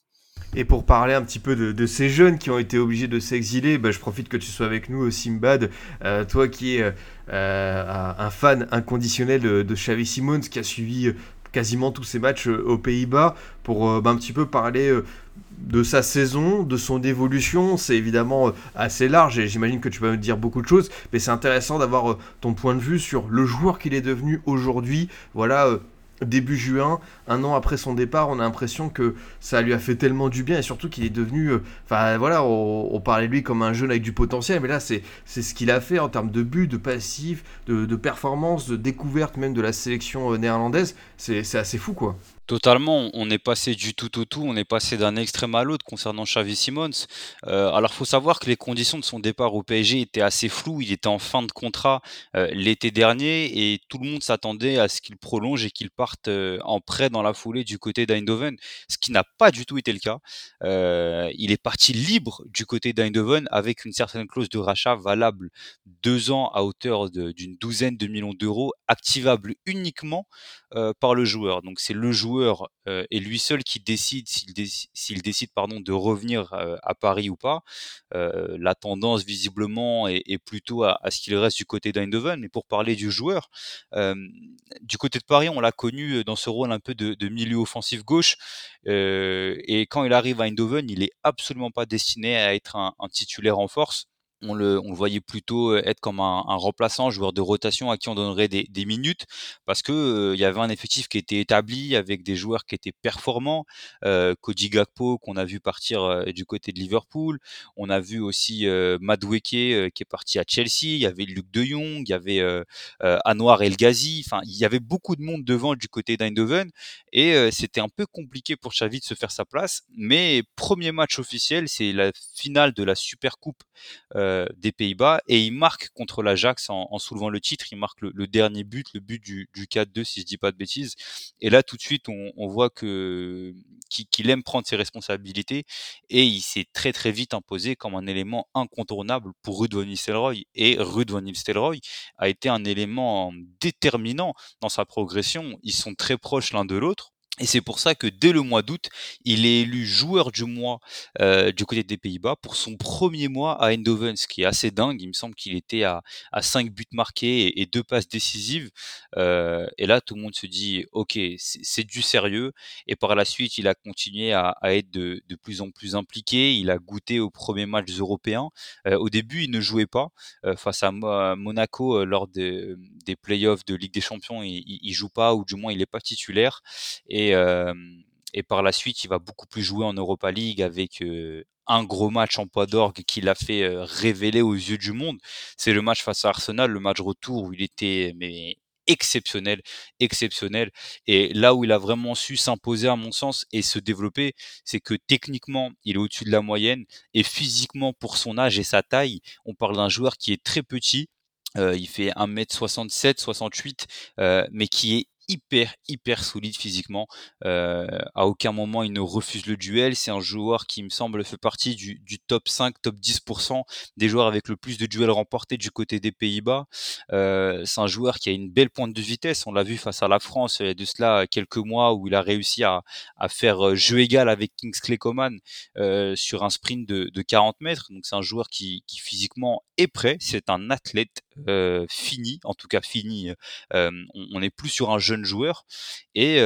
Et pour parler un petit peu de, ces jeunes qui ont été obligés de s'exiler, bah, je profite que tu sois avec nous, Simbad, euh, toi qui es euh, un fan inconditionnel de, Xavi Simons, qui a suivi euh, quasiment tous ses matchs euh, aux Pays-Bas, pour euh, bah, un petit peu parler euh, de sa saison, de son évolution. C'est évidemment assez large et j'imagine que tu vas me dire beaucoup de choses, mais c'est intéressant d'avoir ton point de vue sur le joueur qu'il est devenu aujourd'hui. Voilà, début juin, un an après son départ, on a l'impression que ça lui a fait tellement du bien et surtout qu'il est devenu. Enfin euh, voilà, on, on, parlait de lui comme un jeune avec du potentiel, mais là c'est ce qu'il a fait en termes de but, de passif, de, de performance, de découverte même de la sélection euh, néerlandaise. C'est assez fou quoi. Totalement, on est passé du tout au tout, on est passé d'un extrême à l'autre concernant Xavi Simons. Euh, alors, faut savoir que les conditions de son départ au PSG étaient assez floues. Il était en fin de contrat euh, l'été dernier et tout le monde s'attendait à ce qu'il prolonge et qu'il parte euh, en prêt dans la foulée du côté d'Eindhoven, ce qui n'a pas du tout été le cas. Euh, il est parti libre du côté d'Eindhoven avec une certaine clause de rachat valable deux ans à hauteur d'une douzaine de millions d'euros, activable uniquement par le joueur. Donc, c'est le joueur joueur euh, est lui seul qui décide s'il décide, pardon, de revenir euh, à Paris ou pas. Euh, la tendance visiblement est, plutôt à, ce qu'il reste du côté d'Eindhoven. Mais pour parler du joueur, du côté de Paris, on l'a connu dans ce rôle un peu de, milieu offensif gauche. et quand il arrive à Eindhoven, il est absolument pas destiné à être un titulaire en force on le, voyait plutôt être comme un, remplaçant, joueur de rotation à qui on donnerait des, minutes, parce que euh, il y avait un effectif qui était établi avec des joueurs qui étaient performants. Euh, Koji Gakpo qu'on a vu partir euh, du côté de Liverpool, on a vu aussi euh, euh, qui est parti à Chelsea. Il y avait Luc De Jong, il y avait euh, Anwar El Ghazi. Enfin, il y avait beaucoup de monde devant du côté d'Eindhoven et c'était un peu compliqué pour Xavi de se faire sa place. Mais premier match officiel, c'est la finale de la Super Coupe. Euh, des Pays-Bas et il marque contre l'Ajax en, en, soulevant le titre, il marque le, dernier but, le but du, du 4-2 si je dis pas de bêtises. Et là tout de suite on, on voit que qu'il aime prendre ses responsabilités et il s'est très très vite imposé comme un élément incontournable pour Ruud van Nistelrooy et Ruud van Nistelrooy a été un élément déterminant dans sa progression. Ils sont très proches l'un de l'autre Et c'est pour ça que dès le mois d'août, il est élu joueur du mois euh, du côté des Pays-Bas pour son premier mois à Eindhoven, ce qui est assez dingue. Il me semble qu'il était à, à 5 buts marqués et, et deux passes décisives. Euh, et là, tout le monde se dit, ok, c'est du sérieux. Et par la suite, il a continué à, être de, de, plus en plus impliqué. Il a goûté aux premiers matchs européens. Euh, au début, il ne jouait pas face à Monaco lors des, des playoffs de Ligue des Champions. Il, il joue pas, ou du moins, il n'est pas titulaire. Et, par la suite, il va beaucoup plus jouer en Europa League avec un gros match en poids d'orgue qui l'a fait révéler aux yeux du monde. C'est le match face à Arsenal, le match retour où il était mais exceptionnel, exceptionnel. Et là où il a vraiment su s'imposer à mon sens et se développer, c'est que techniquement, il est au-dessus de la moyenne et physiquement pour son âge et sa taille, on parle d'un joueur qui est très petit. Il fait 1m67, 68, euh, mais qui est hyper hyper solide physiquement. Euh, à aucun moment il ne refuse le duel. C'est un joueur qui me semble fait partie du, top 5, top 10% des joueurs avec le plus de duels remportés du côté des Pays-Bas. Euh, c'est un joueur qui a une belle pointe de vitesse. On l'a vu face à la France il y a de cela quelques mois où il a réussi à, faire euh, jeu égal avec Kingsley Coman sur un sprint de, de 40 mètres. Donc c'est un joueur qui, qui physiquement est prêt. C'est un athlète euh, fini, en tout cas fini. Euh, on n'est plus sur un jeune joueur. Et,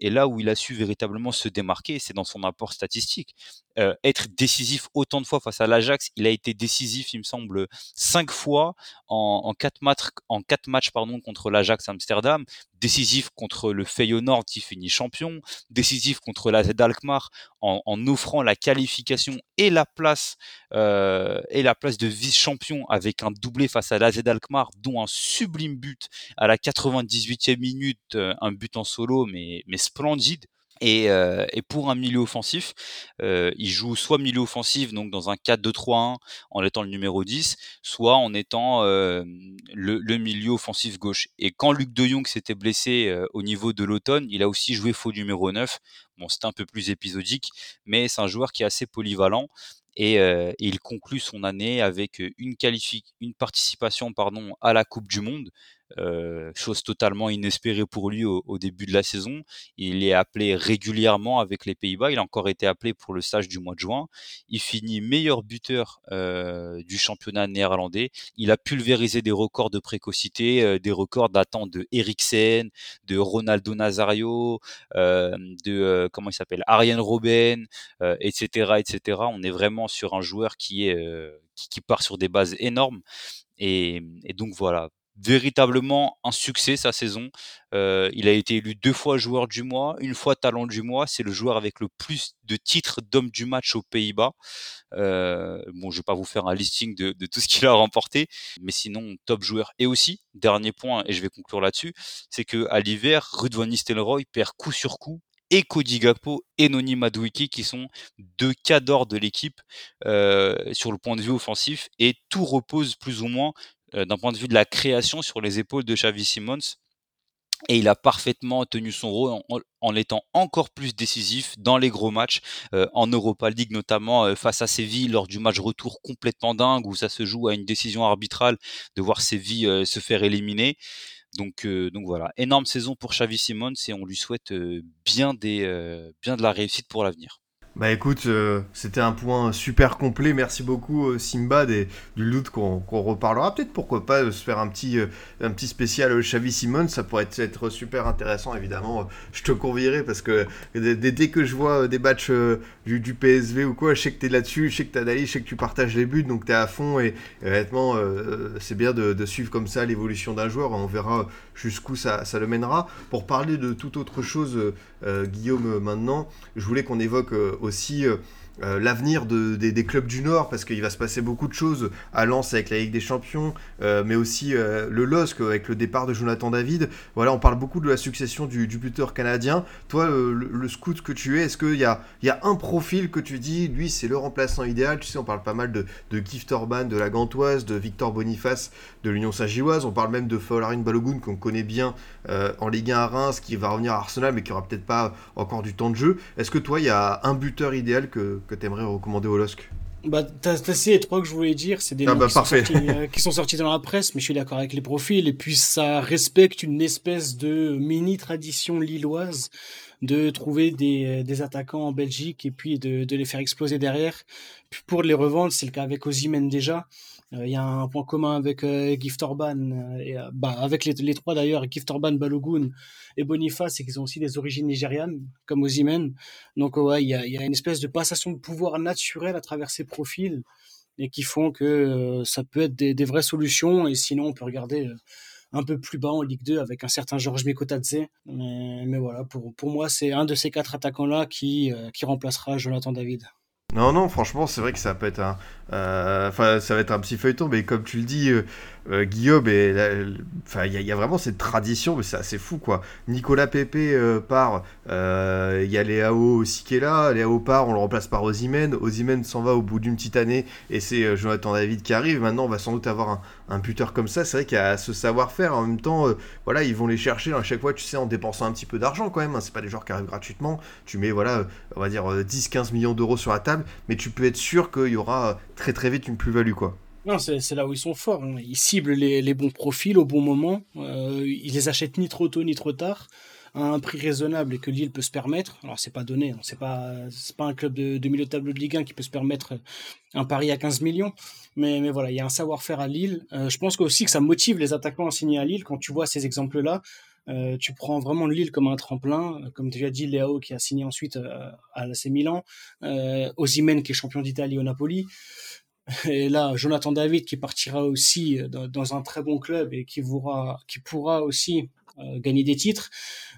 et, là où il a su véritablement se démarquer, c'est dans son apport statistique. Euh, être décisif autant de fois face à l'Ajax, il a été décisif, il me semble, cinq fois en, en quatre matchs, en quatre matchs pardon contre l'Ajax Amsterdam, décisif contre le Feyenoord qui finit champion, décisif contre la Z Alkmaar en, offrant la qualification et la place euh, et la place de vice-champion avec un doublé face à la Z Alkmaar, dont un sublime but à la 98e minute, euh, un but en solo mais, mais splendide. Et, euh, et, pour un milieu offensif, euh, il joue soit milieu offensif, donc dans un 4-2-3-1 en étant le numéro 10, soit en étant euh, le, le, milieu offensif gauche. Et quand Luc de Jong s'était blessé euh, au niveau de l'automne, il a aussi joué faux numéro 9. Bon, c'est un peu plus épisodique, mais c'est un joueur qui est assez polyvalent. Et, euh, il conclut son année avec une, une participation pardon, à la Coupe du Monde, euh, chose totalement inespérée pour lui au, début de la saison. Il est appelé régulièrement avec les Pays-Bas. Il a encore été appelé pour le stage du mois de juin. Il finit meilleur buteur euh, du championnat néerlandais. Il a pulvérisé des records de précocité, euh, des records datant de Eriksen, de Ronaldo Nazario, de comment il s'appelle, Ariane Robben, etc., etc. On est vraiment sur un joueur qui est qui, part sur des bases énormes. Et, donc voilà, véritablement un succès sa saison. Euh, il a été élu deux fois joueur du mois, une fois talent du mois. C'est le joueur avec le plus de titres d'homme du match aux Pays-Bas. Euh, bon, je vais pas vous faire un listing de, de tout ce qu'il a remporté, mais sinon top joueur. Et aussi dernier point, et je vais conclure là-dessus, c'est que à l'hiver, Ruud Nistelrooy perd coup sur coup et Cody Gakpo et Noni qui sont deux cadors de l'équipe euh, sur le point de vue offensif et tout repose plus ou moins d'un point de vue de la création sur les épaules de Xavi Simons. Et il a parfaitement tenu son rôle en, étant encore plus décisif dans les gros matchs, euh, en Europa League notamment euh, face à Séville lors du match retour complètement dingue où ça se joue à une décision arbitrale de voir Séville euh, se faire éliminer. Donc, euh, voilà, énorme saison pour Xavi Simons et on lui souhaite bien de la réussite pour l'avenir. Bah écoute, euh, c'était un point super complet. Merci beaucoup euh, Simba des, du loot qu'on qu reparlera. Peut-être pourquoi pas se faire un petit, euh, un petit spécial Xavi Simon. Ça pourrait être super intéressant évidemment. Je te convierai parce que dès, que je vois des matchs du, PSV ou quoi, je sais que tu es là-dessus, je sais que tu analyses, je sais que tu partages les buts, donc tu es à fond. Et, honnêtement, c'est bien de, suivre comme ça l'évolution d'un joueur. On verra jusqu'où ça, ça, le mènera. Pour parler de toute autre chose, Guillaume, maintenant, je voulais qu'on évoque aussi euh, l'avenir de, des, clubs du Nord, parce qu'il va se passer beaucoup de choses à Lens avec la Ligue des Champions, euh, mais aussi euh, le LOSC avec le départ de Jonathan David. Voilà, on parle beaucoup de la succession du, buteur canadien. Toi, le, scout que tu es, est-ce qu'il y a, y a un profil que tu dis, lui, c'est le remplaçant idéal? Tu sais, on parle pas mal de, de Gift Orban, de la Gantoise, de Victor Boniface, de l'Union Saint-Gilloise. On parle même de Folarin Balogun, qu'on connaît bien en Ligue 1 à Reims, qui va revenir à Arsenal, mais qui aura peut-être pas encore du temps de jeu. Est-ce que toi, il y a un buteur idéal que, que tu aimerais recommander au LOSC Bah, t'as ces trois que je voulais dire, c'est des Ah noms bah, qui, sont parfait. sortis, euh, qui sont sortis dans la presse, mais je suis d'accord avec les profils. Et puis ça respecte une espèce de mini tradition lilloise de trouver des, des attaquants en Belgique et puis de, de les faire exploser derrière. Puis pour les revendre, c'est le cas avec Osimhen déjà. Euh, Il y a un point commun avec euh, Gift Orban, euh, bah, avec les, trois d'ailleurs, Gift Orban, Balogun et Boniface, c'est qu'ils ont aussi des origines nigérianes, comme Osimhen. Donc ouais, il y a, une espèce de passation de pouvoir naturelle à travers ces profils et qui font que ça peut être des, vraies solutions. Et sinon, on peut regarder un peu plus bas en Ligue 2 avec un certain Georges Mikotadze. Mais, mais voilà, pour, pour moi, c'est un de ces quatre attaquants-là qui, qui remplacera Jonathan David. Non, non, franchement, c'est vrai que ça peut être un, euh, enfin, ça va être un petit feuilleton, mais comme tu le dis, euh, euh, Guillaume, il y, a- vraiment cette tradition, mais c'est assez fou, quoi. Nicolas Pepe part, il y a Léao aussi qui est là, Léao part, on le remplace par Osimhen, Osimhen s'en va au bout d'une petite année, et c'est Jonathan David qui arrive. Maintenant, on va sans doute avoir un, un buteur comme ça. C'est vrai qu'il y a ce savoir-faire. En même temps, voilà, ils vont les chercher à chaque fois, tu sais, en dépensant un petit peu d'argent quand même. hein. C'est pas des joueurs qui arrivent gratuitement. Tu mets, voilà, on va dire euh, 10-15 millions d'euros sur la table, mais tu peux être sûr qu'il y aura très très vite une plus-value, quoi. Non, c'est là où ils sont forts. hein. Ils ciblent les, bons profils au bon moment. Euh, ils les achètent ni trop tôt ni trop tard à un prix raisonnable et que Lille peut se permettre. Alors c'est pas donné, hein. c'est pas un club de, milieu de tableau de Ligue 1 qui peut se permettre un pari à 15 millions. Mais, voilà, il y a un savoir-faire à Lille. Euh, je pense aussi que ça motive les attaquants à signer à Lille quand tu vois ces exemples-là. Euh, tu prends vraiment Lille comme un tremplin, Euh, comme as dit, Léao qui a signé ensuite euh, à l'AC Milan, euh, qui est champion d'Italie au Napoli. Et là, Jonathan David qui partira aussi euh, dans, un très bon club et qui, pourra, qui pourra aussi euh, gagner des titres.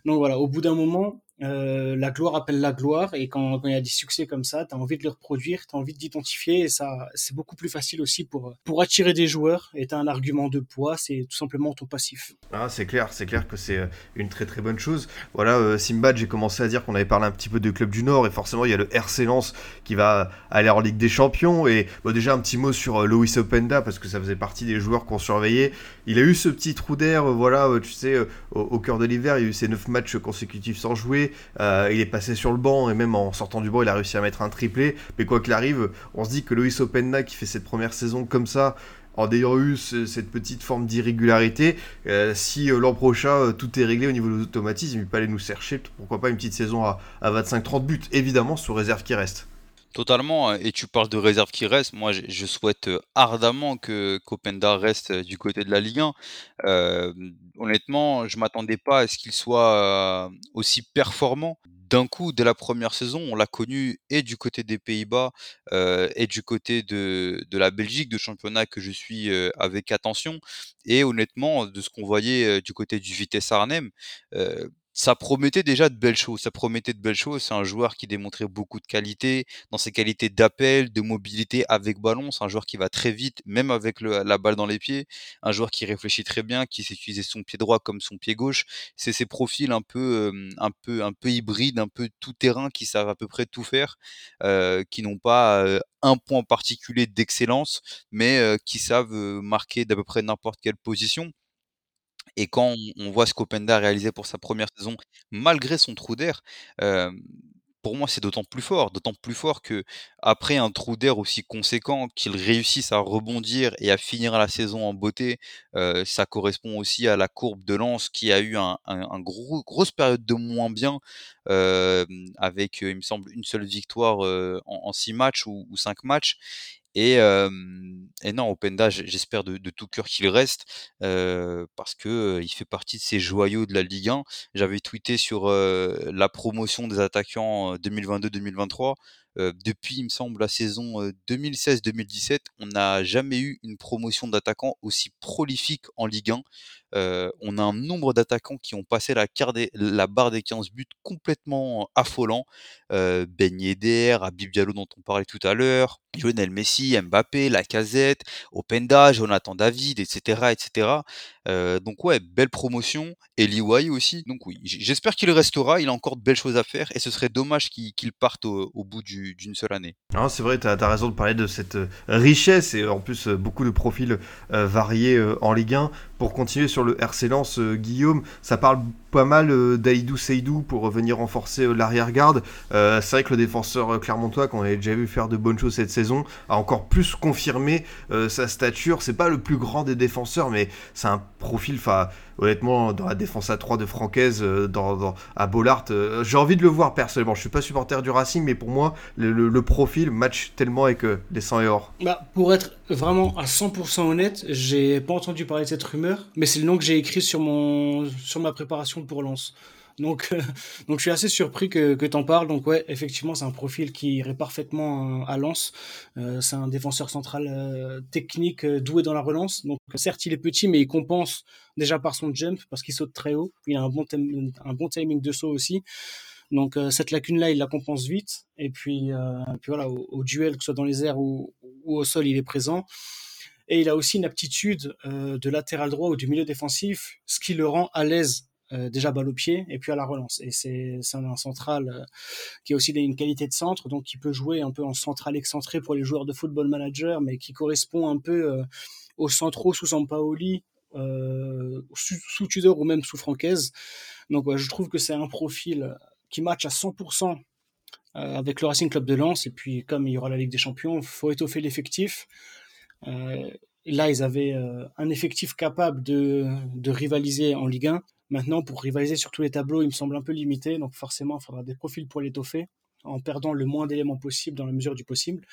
Donc voilà, au bout d'un moment, euh, la gloire appelle la gloire et quand, il y a des succès comme ça, tu as envie de le reproduire, tu as envie d'identifier et ça, c'est beaucoup plus facile aussi pour, pour attirer des joueurs et tu un argument de poids, c'est tout simplement ton passif. Ah, c'est clair, c'est clair que c'est euh, une très très bonne chose. Voilà, euh, Simbad, j'ai commencé à dire qu'on avait parlé un petit peu de club du Nord et forcément il y a le RC Lens qui va aller en Ligue des Champions et déjà un petit mot sur Loïs Openda parce que ça faisait partie des joueurs qu'on surveillait. Il a eu ce petit trou d'air, voilà, tu sais, au, au cœur de l'hiver, il y a eu ses 9 matchs consécutifs sans jouer. Euh, il est passé sur le banc et même en sortant du banc, il a réussi à mettre un triplé. Mais quoi qu'il arrive, on se dit que Loïs Openda qui fait cette première saison comme ça, en ayant eu ce- cette petite forme d'irrégularité, euh, si euh, l'an prochain tout est réglé au niveau des automatismes, il peut aller nous chercher, pourquoi pas une petite saison à, à 25-30 buts, évidemment sous réserve qui reste. Totalement, et tu parles de réserve qui reste. Moi, je, souhaite euh, ardemment que qu'Openda reste euh, du côté de la Ligue 1. Euh, honnêtement, je m'attendais pas à ce qu'il soit euh, aussi performant. D'un coup, dès la première saison, on l'a connu et du côté des Pays-Bas euh, et du côté de, la Belgique, de championnat que je suis euh, avec attention. Et honnêtement, de ce qu'on voyait euh, du côté du Vitesse Arnhem, euh, ça promettait déjà de belles choses. Ça promettait de belles choses. C'est un joueur qui démontrait beaucoup de qualité, dans ses qualités d'appel, de mobilité avec ballon. C'est un joueur qui va très vite, même avec la balle dans les pieds. Un joueur qui réfléchit très bien, qui sait utiliser son pied droit comme son pied gauche. C'est ces profils un peu, euh, un peu, un peu hybrides, un peu tout terrain, qui savent à peu près tout faire, euh, qui n'ont pas euh, un point particulier d'excellence, mais euh, qui savent marquer d'à peu près n'importe quelle position. Et quand on voit ce qu'Openda a réalisé pour sa première saison, malgré son trou d'air, hem, pour moi, c'est d'autant plus fort. D'autant plus fort que après un trou d'air aussi conséquent, qu'il réussisse à rebondir et à finir la saison en beauté, heu, ça correspond aussi à la courbe de Lens qui a eu un un un gros grosse période de moins bien, hem, avec, il me semble, une seule victoire, en 6 matchs ou ou 5 matchs et non, Openda, j'espère de tout cœur qu'il reste, parce que, heu, il fait partie de ces joyaux de la Ligue 1. J'avais tweeté sur, la promotion des attaquants, heu, 2022-2023. Depuis, il me semble, la saison, heu, 2016-2017, on n'a jamais eu une promotion d'attaquants aussi prolifique en Ligue 1. Heu, on a un nombre d'attaquants qui ont passé la barre des 15 buts complètement affolant. Ben Yedder, Habib Diallo dont on parlait tout à l'heure, Lionel Messi, Mbappé, Lacazette, Openda, Jonathan David, et cetera, et cetera. Heu, donc ouais, belle promotion et Liwai aussi. Donc oui, j'espère qu'il restera, il a encore de belles choses à faire et ce serait dommage qu'il parte au bout du d'une seule année. C'est vrai, tu as, raison de parler de cette euh, richesse et en plus euh, beaucoup de profils euh, variés en Ligue 1. Pour continuer sur le RC Lens, Guillaume, ça parle pas mal d'Aïdou Seydou pour venir renforcer l'arrière-garde. c'est vrai que le défenseur clermontois, qu'on avait déjà vu faire de bonnes choses cette saison, a encore plus confirmé sa stature. C'est pas le plus grand des défenseurs, mais c'est un profil, honnêtement, dans la défense à 3 de Francaise, euh, dans, à Bollard, euh, j'ai envie de le voir personnellement. Je suis pas supporter du Racing, mais pour moi, le, profil match tellement avec euh, les 100 et or. Bah, pour être vraiment à 100% honnête, j'ai pas entendu parler de cette rumeur, mais c'est le nom que j'ai écrit sur, mon, sur ma préparation pour Lens. Donc, (laughs) donc je suis assez surpris que, que tu en parles. Donc ouais, effectivement, c'est un profil qui irait parfaitement à Lens. Euh, c'est un défenseur central euh, technique, euh, doué dans la relance. Donc certes, il est petit, mais il compense déjà par son jump parce qu'il saute très haut. Il a un bon, un bon timing de saut aussi. Donc cette lacune-là, il la compense vite. Et puis, puis voilà, au, duel, que ce soit dans les airs ou, au sol, il est présent. Et il a aussi une aptitude de latéral droit ou du milieu défensif, ce qui le rend à l'aise euh, déjà balle au pied et puis à la relance. Et c'est un central euh, qui a aussi une qualité de centre, donc qui peut jouer un peu en central excentré pour les joueurs de football manager, mais qui correspond un peu euh, au centraux sous Sampaoli, sous, sous, Tudor ou même sous Francaise. Donc je trouve que c'est un profil qui match à 100% avec le Racing Club de Lens. Et puis comme il y aura la Ligue des Champions, faut étoffer l'effectif. Là, ils avaient un effectif capable de, de rivaliser en Ligue 1. Maintenant, pour rivaliser sur tous les tableaux, il me semble un peu limité, donc forcément, il faudra des profils pour l'étoffer, en perdant le moins d'éléments possible dans la mesure du possible.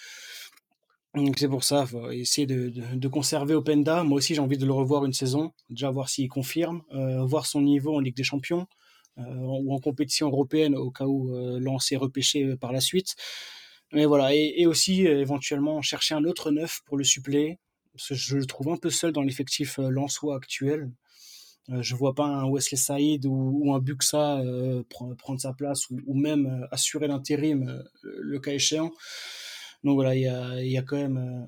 Donc c'est pour ça, faut essayer de, conserver Openda. Moi aussi, j'ai envie de le revoir une saison, déjà voir s'il confirme, euh, voir son niveau en Ligue des Champions euh, ou en compétition européenne au cas où euh, lancer repêché par la suite. Mais voilà, et, aussi éventuellement chercher un autre neuf pour le suppléer, je le trouve un peu seul dans l'effectif lensois actuel. Euh, je vois pas un Wesley Saïd ou, un Buxa euh, prendre sa place ou, même euh, assurer l'intérim le cas échéant. Donc voilà, il y a, quand même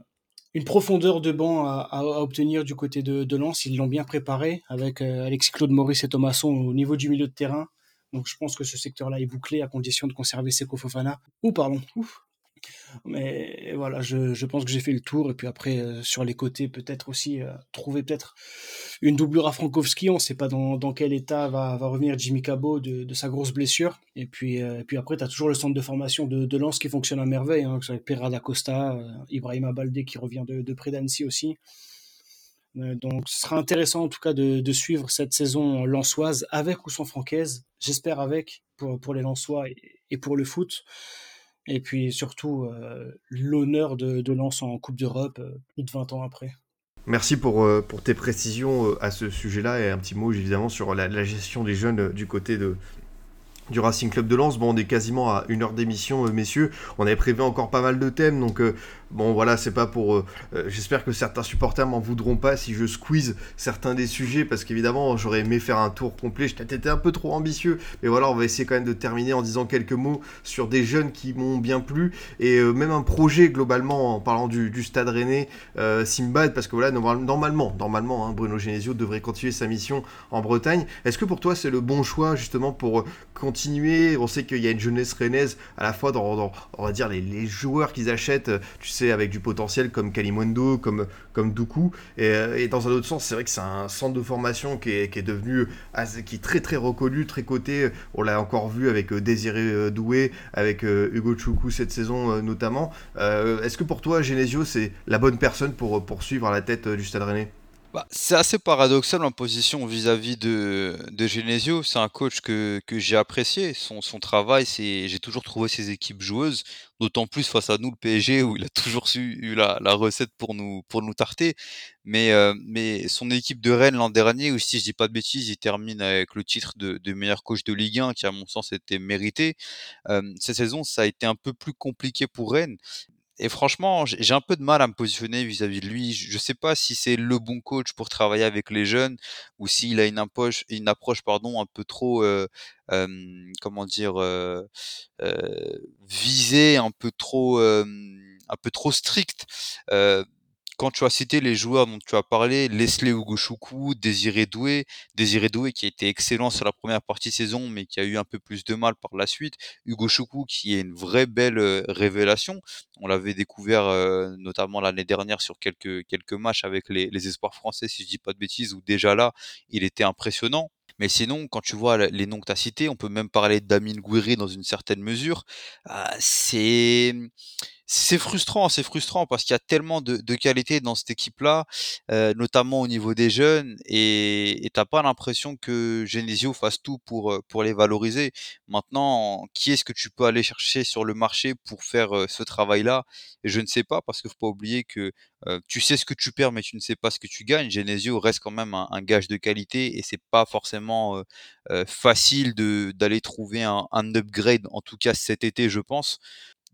une profondeur de banc à, obtenir du côté de, de Lens. Ils l'ont bien préparé avec Alexis Claude Maurice et Thomasson au niveau du milieu de terrain. Donc je pense que ce secteur-là est bouclé à condition de conserver Seko Fofana. Ou pardon, ouf, mais voilà, je, je pense que j'ai fait le tour. Et puis après, euh, sur les côtés, peut-être aussi euh, trouver peut-être une doublure à Frankowski. On ne sait pas dans, dans, quel état va, va revenir Jimmy Cabot de, de, sa grosse blessure. Et puis, euh, et puis après, tu as toujours le centre de formation de, de Lens qui fonctionne à merveille, hein, ce soit Perra Costa, Ibrahima Baldé qui revient de, de près d'Annecy aussi. donc ce sera intéressant en tout cas de, de suivre cette saison lensoise avec ou sans Francaise. J'espère avec pour, pour les Lensois et, et pour le foot. Et puis surtout, euh, l'honneur de, de Lens en Coupe d'Europe, euh, plus de 20 ans après. Merci pour, euh, pour tes précisions à ce sujet-là et un petit mot évidemment sur la, la gestion des jeunes du côté de, du Racing Club de Lens. Bon, on est quasiment à une heure d'émission, messieurs. On avait prévu encore pas mal de thèmes, donc Bon voilà, c'est pas pour... Euh, euh, j'espère que certains supporters m'en voudront pas si je squeeze certains des sujets, parce qu'évidemment j'aurais aimé faire un tour complet, j'étais un peu trop ambitieux, mais voilà, on va essayer quand même de terminer en disant quelques mots sur des jeunes qui m'ont bien plu, et euh, même un projet globalement, en parlant du, Stade Rennais, Simbad, parce que voilà, normalement, normalement, hein, Bruno Genesio devrait continuer sa mission en Bretagne. Est-ce que pour toi c'est le bon choix justement pour continuer? On sait qu'il y a une jeunesse rennaise à la fois dans, on va dire, les, les joueurs qu'ils achètent, tu sais, avec du potentiel comme Kalimondo, comme, comme Dooku. Euh, et, dans un autre sens, c'est vrai que c'est un centre de formation qui est, qui est devenu qui très très reconnu, très coté. On l'a encore vu avec euh, Désiré euh, Doué, avec Hugo Choukou cette saison notamment. Est-ce que pour toi, Genesio, c'est la bonne personne pour poursuivre à la tête du Stade Rennais? Bah, c'est assez paradoxal en position vis-à-vis de, de Genesio. C'est un coach que, que j'ai apprécié. Son, son travail, c'est, j'ai toujours trouvé ses équipes joueuses, d'autant plus face à nous, le PSG, où il a toujours su, eu la, la recette pour nous, pour nous tarter. Mais, euh, mais son équipe de Rennes l'an dernier, ou si je dis pas de bêtises, il termine avec le titre de, de meilleur coach de Ligue 1, qui à mon sens était mérité. Euh, cette saison, ça a été un peu plus compliqué pour Rennes et franchement, j'ai un peu de mal à me positionner vis-à-vis de lui. Je ne sais pas si c'est le bon coach pour travailler avec les jeunes ou s'il a une approche, une approche pardon, un peu trop, euh, comment dire, euh, euh, visée, un peu trop, un peu trop stricte. Quand tu as cité les joueurs dont tu as parlé, Leslie Ugochukwu, Désiré Doué, Désiré Doué qui a été excellent sur la première partie de saison, mais qui a eu un peu plus de mal par la suite. Hugo Choukou qui est une vraie belle euh, révélation. On l'avait découvert euh, notamment l'année dernière sur quelques, quelques matchs avec les, les espoirs français, si je dis pas de bêtises, où déjà là, il était impressionnant. Mais sinon, quand tu vois les noms que tu as cités, on peut même parler d'Amin Gouiri dans une certaine mesure. Ah, c'est c'est frustrant, c'est frustrant parce qu'il y a tellement de, de qualité dans cette équipe-là, euh, notamment au niveau des jeunes, et t'as pas l'impression que Genesio fasse tout pour euh, pour les valoriser. Maintenant, qui est-ce que tu peux aller chercher sur le marché pour faire euh, ce travail-là? Je ne sais pas parce qu'il faut pas oublier que tu sais ce que tu perds, mais tu ne sais pas ce que tu gagnes. Genesio reste quand même un, gage de qualité et c'est pas forcément facile de d'aller trouver un, un upgrade, en tout cas cet été, je pense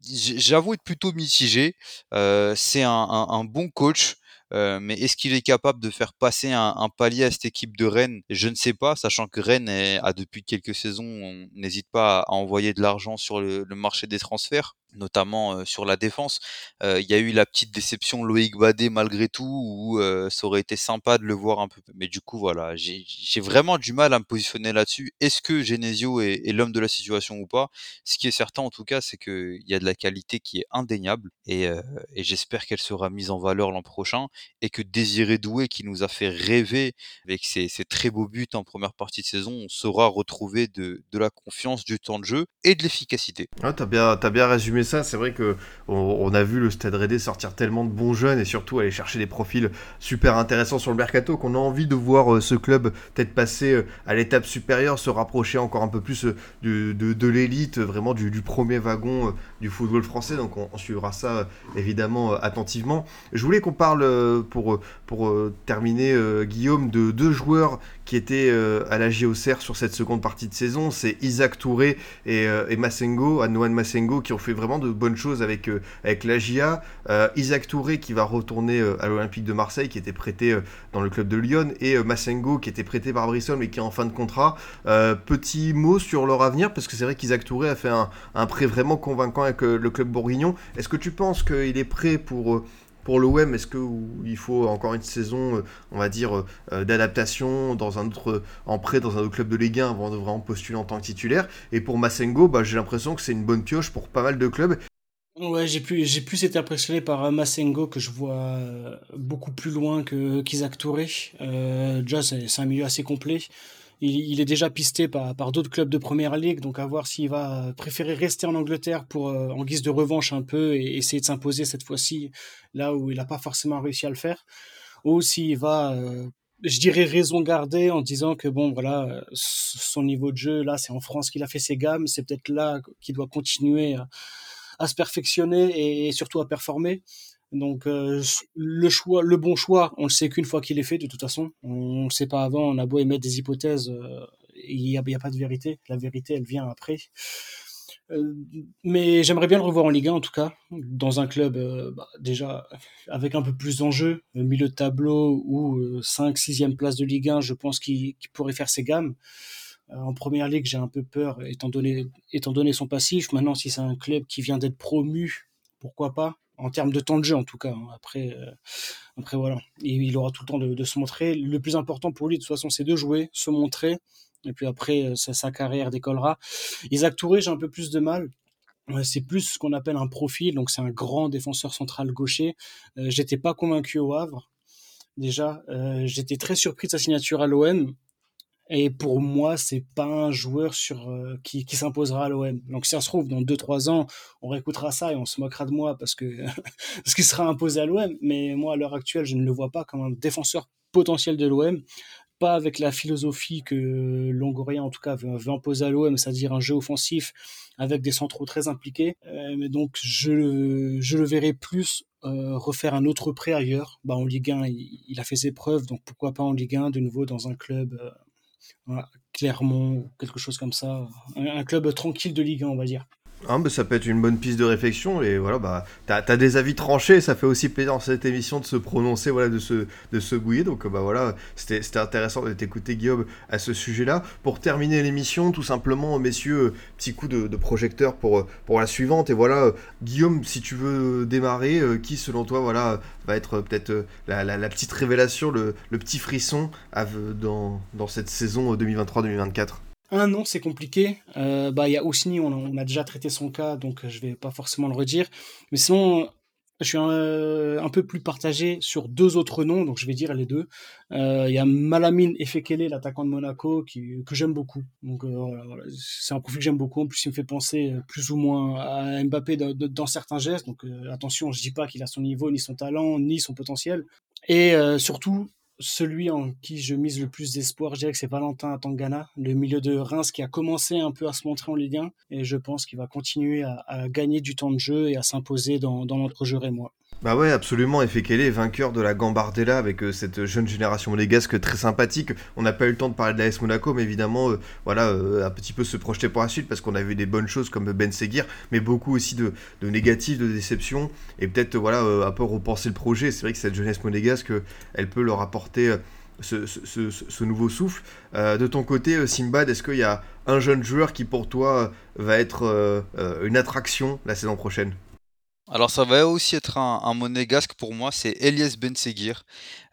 j'avoue être plutôt mitigé. c'est un, bon coach. mais est-ce qu'il est capable de faire passer un, palier à cette équipe de Rennes? Je ne sais pas, sachant que Rennes a depuis quelques saisons, on n'hésite pas à envoyer de l'argent sur le, marché des transferts notamment sur la défense. Il y a eu la petite déception Loïc Badé malgré tout, où ça aurait été sympa de le voir un peu. Mais du coup, voilà, j'ai vraiment du mal à me positionner là-dessus. Est-ce que Genesio est, l'homme de la situation ou pas? Ce qui est certain en tout cas, c'est qu'il y a de la qualité qui est indéniable et, j'espère qu'elle sera mise en valeur l'an prochain et que Désiré Doué, qui nous a fait rêver avec ses, très beaux buts en première partie de saison, on saura retrouver de, la confiance, du temps de jeu et de l'efficacité. Ah, t'as bien, as bien résumé ça, c'est vrai que on, a vu le Stade Rennais sortir tellement de bons jeunes et surtout aller chercher des profils super intéressants sur le mercato qu'on a envie de voir euh, ce club peut-être passer euh, à l'étape supérieure, se rapprocher encore un peu plus euh, de, l'élite, vraiment du, premier wagon du football français. Donc on, suivra ça évidemment attentivement. Je voulais qu'on parle pour, pour terminer, Guillaume, de deux joueurs qui étaient à la JOCR sur cette seconde partie de saison. C'est Isaac Touré et, et Massengo, Anouane Massengo, qui ont fait vraiment de bonnes choses avec, euh, la. Euh, Isaac Touré qui va retourner euh, à l'Olympique de Marseille, qui était prêté dans le club de Lyon, et Massengo qui était prêté par Bristol mais qui est en fin de contrat. petit mot sur leur avenir, parce que c'est vrai qu'Isaac Touré a fait un, un prêt vraiment convaincant avec le club bourguignon. Est-ce que tu penses qu'il est prêt pour pour l'OM, est-ce qu'il faut encore une saison, on va dire, d'adaptation dans un autre, en prêt dans un autre club de Ligue 1 avant de vraiment postuler en tant que titulaire? Et pour Massengo, bah, j'ai l'impression que c'est une bonne pioche pour pas mal de clubs. Ouais, j'ai plus, j'ai été impressionné par euh, Massengo que je vois euh, beaucoup plus loin que qu'Isaac Touré. Euh, déjà, c'est un milieu assez complet. Il, est déjà pisté par, par d'autres clubs de première ligue, donc à voir s'il va préférer rester en Angleterre pour euh, en guise de revanche un peu et essayer de s'imposer cette fois-ci là où il n'a pas forcément réussi à le faire, ou s'il va je dirais raison garder en disant que bon voilà son niveau de jeu là c'est en France qu'il a fait ses gammes c'est peut-être là qu'il doit continuer à se perfectionner et, surtout à performer. Donc euh, le choix, le bon choix, on le sait qu'une fois qu'il est fait. De toute façon, on ne sait pas avant. On a beau émettre des hypothèses, euh, il n'y a, pas de vérité. La vérité, elle vient après. Euh, mais j'aimerais bien le revoir en Ligue 1 en tout cas, dans un club bah, déjà avec un peu plus d'enjeux, milieu de tableau ou 5 6e place de Ligue 1, je pense qu'il pourrait faire ses gammes. Euh, en première ligue, j'ai un peu peur, étant donné, étant donné son passif. Maintenant, si c'est un club qui vient d'être promu, pourquoi pas? En termes de temps de jeu, en tout cas. Hein. Après, euh, après voilà. il aura tout le temps de, se montrer. Le plus important pour lui, de toute façon, c'est de jouer, se montrer. Et puis après, euh, sa, carrière décollera. Isaac Touré, j'ai un peu plus de mal. C'est plus ce qu'on appelle un profil, donc c'est un grand défenseur central gaucher. j'étais pas convaincu au Havre. Déjà, j'étais très surpris de sa signature à l'OM. Et pour moi, c'est pas un joueur sur euh, qui, qui s'imposera à l'OM. Donc si ça se trouve dans 2-3 ans, on réécoutera ça et on se moquera de moi parce que (laughs) parce qu'il sera imposé à l'OM. Mais moi, à l'heure actuelle, je ne le vois pas comme un défenseur potentiel de l'OM. Pas avec la philosophie que Longoria, en tout cas, veut, imposer à l'OM, c'est-à-dire un jeu offensif avec des centraux très impliqués. Euh, mais donc, je, je le verrai plus euh, refaire un autre prêt ailleurs. Bah, en Ligue 1, il, il, a fait ses preuves, donc pourquoi pas en Ligue 1, de nouveau dans un club Clermont, quelque chose comme ça. Un, club tranquille de Ligue 1, on va dire. Ah, bah, ça peut être une bonne piste de réflexion et voilà bah t'as as des avis tranchés ça fait aussi plaisir dans cette émission de se prononcer voilà de se de se bouiller. Donc bah voilà c'était intéressant de t'écouter Guillaume à ce sujet là pour terminer l'émission tout simplement messieurs petit coup de, projecteur pour pour la suivante. Et voilà Guillaume si tu veux démarrer qui selon toi voilà va être peut-être la, la, petite révélation le, le petit frisson dans dans cette saison 2023-2024 un nom, c'est compliqué. Euh, bah, il y a Ousni, on, a déjà traité son cas, donc euh, je vais pas forcément le redire. Mais sinon, je suis un, un, peu plus partagé sur deux autres noms, donc je vais dire les deux. Euh, il y a Malamine Efekele, l'attaquant de Monaco, que j'aime beaucoup. Donc c'est un profil que j'aime beaucoup. En plus, il me fait penser plus ou moins à Mbappé dans, certains gestes. Donc attention, je dis pas qu'il a son niveau, ni son talent, ni son potentiel. Et surtout, celui en qui je mise le plus d'espoir, je dirais que c'est Valentin Atangana, le milieu de Reims qui a commencé un peu à se montrer en Ligue 1 et je pense qu'il va continuer à, gagner du temps de jeu et à s'imposer dans, dans notre jeu et moi. Bah ouais, absolument. Est vainqueur de la Gambardella avec euh, cette jeune génération monégasque très sympathique. On n'a pas eu le temps de parler de l'AS Monaco, mais évidemment, euh, voilà, euh, un petit peu se projeter pour la suite parce qu'on a vu des bonnes choses comme Ben Seguir, mais beaucoup aussi de, négatifs, de déceptions et peut-être voilà un peu repenser le projet. C'est vrai que cette jeunesse monégasque, elle peut leur apporter. Ce, nouveau souffle. de ton côté, Simbad, est-ce qu'il y a un jeune joueur qui pour toi va être une attraction la saison prochaine? Alors ça va aussi être un, monégasque pour moi, c'est Elias Benseguir,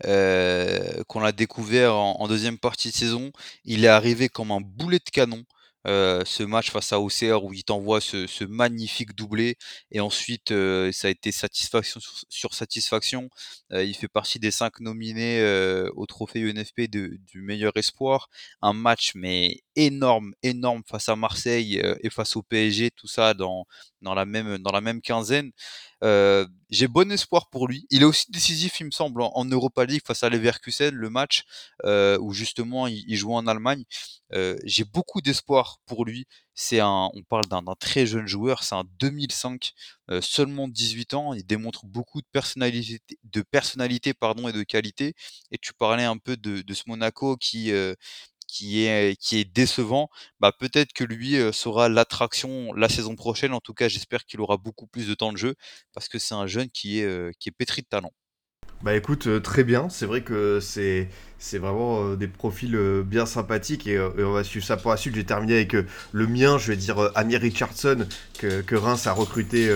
euh, qu'on a découvert en, deuxième partie de saison. Il est arrivé comme un boulet de canon. Euh, ce match face à OCR où il t'envoie ce, magnifique doublé et ensuite euh, ça a été satisfaction sur, satisfaction. il fait partie des cinq nominés au trophée UNFP du meilleur espoir. Un match mais énorme, énorme face à Marseille et face au PSG, tout ça dans, dans, la, même, dans la même quinzaine. Euh, j'ai bon espoir pour lui. Il est aussi décisif, il me semble, en, Europa League face à Leverkusen, le match euh, où justement il, joue en Allemagne. Euh, j'ai beaucoup d'espoir pour lui. C'est un, on parle d'un très jeune joueur, c'est un 2005, seulement 18 ans. Il démontre beaucoup de personnalité, de personnalité pardon et de qualité. Et tu parlais un peu de, de ce Monaco qui qui est, décevant, bah peut-être que lui sera l'attraction la saison prochaine. En tout cas, j'espère qu'il aura beaucoup plus de temps de jeu parce que c'est un jeune qui est, qui est pétri de talent. Bah écoute, très bien. C'est vrai que c'est c'est vraiment euh, des profils euh, bien sympathiques euh, et, on va suivre ça pour la suite. J'ai terminé avec le mien, je vais dire Amir Richardson, que, Reims a recruté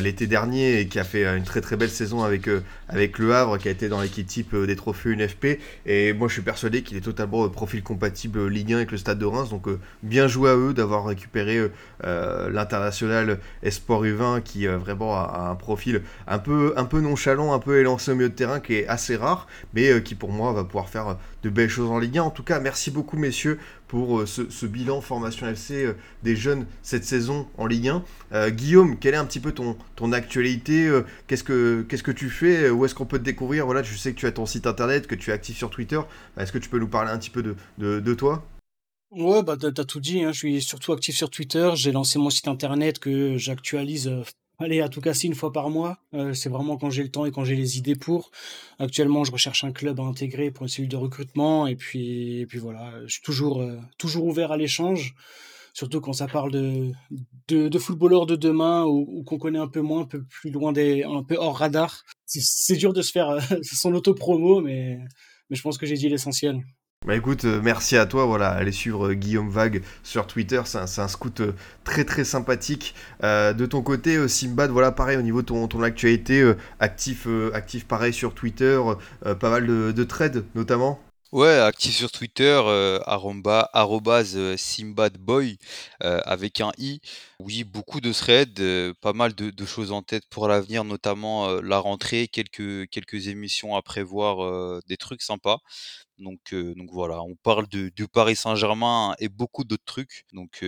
l'été dernier et qui a fait une très très belle saison avec, avec Le Havre, qui a été dans l'équipe type des trophées UNFP. Et moi je suis persuadé qu'il est totalement profil compatible Ligue 1 avec le stade de Reims. Donc bien joué à eux d'avoir récupéré l'international Espoir U20 qui vraiment a, un profil un peu, un peu nonchalant, un peu élancé au milieu de terrain, qui est assez rare, mais qui pour moi va pouvoir faire de belles choses en Ligue 1. En tout cas, merci beaucoup, messieurs, pour euh, ce, bilan formation FC euh, des jeunes cette saison en Ligue 1. Euh, Guillaume, quelle est un petit peu ton, ton actualité Qu'est-ce que que tu fais Où est-ce qu'on peut te découvrir? Voilà, je sais que tu as ton site internet, que tu es actif sur Twitter. Est-ce que tu peux nous parler un petit peu de, de, toi? Ouais, bah t'as tout dit. Hein. Je suis surtout actif sur Twitter. J'ai lancé mon site internet que j'actualise Allez, à tout casser une fois par mois. Euh, c'est vraiment quand j'ai le temps et quand j'ai les idées pour. Actuellement, je recherche un club à intégrer pour une cellule de recrutement. Et puis, et puis voilà, je suis toujours, euh, toujours ouvert à l'échange. Surtout quand ça parle de, de, de footballeurs de demain ou, qu'on connaît un peu moins, un peu plus loin des, un peu hors radar. C'est dur de se faire euh, (laughs) son auto-promo, mais, mais je pense que j'ai dit l'essentiel. Bah écoute, euh, merci à toi, voilà, allez suivre euh, Guillaume Vague sur Twitter, c'est un, scout euh, très très sympathique. de ton côté, Simbad, voilà, pareil, au niveau de ton, ton actualité, actif, actif pareil sur Twitter, pas mal de, de trades notamment Ouais, actif sur Twitter, arrobase simbadboy avec un i. Oui, beaucoup de threads, pas mal de, de choses en tête pour l'avenir, notamment la rentrée, quelques, quelques émissions à prévoir, des trucs sympas. Donc, voilà, on parle du Paris Saint-Germain et beaucoup d'autres trucs. Donc,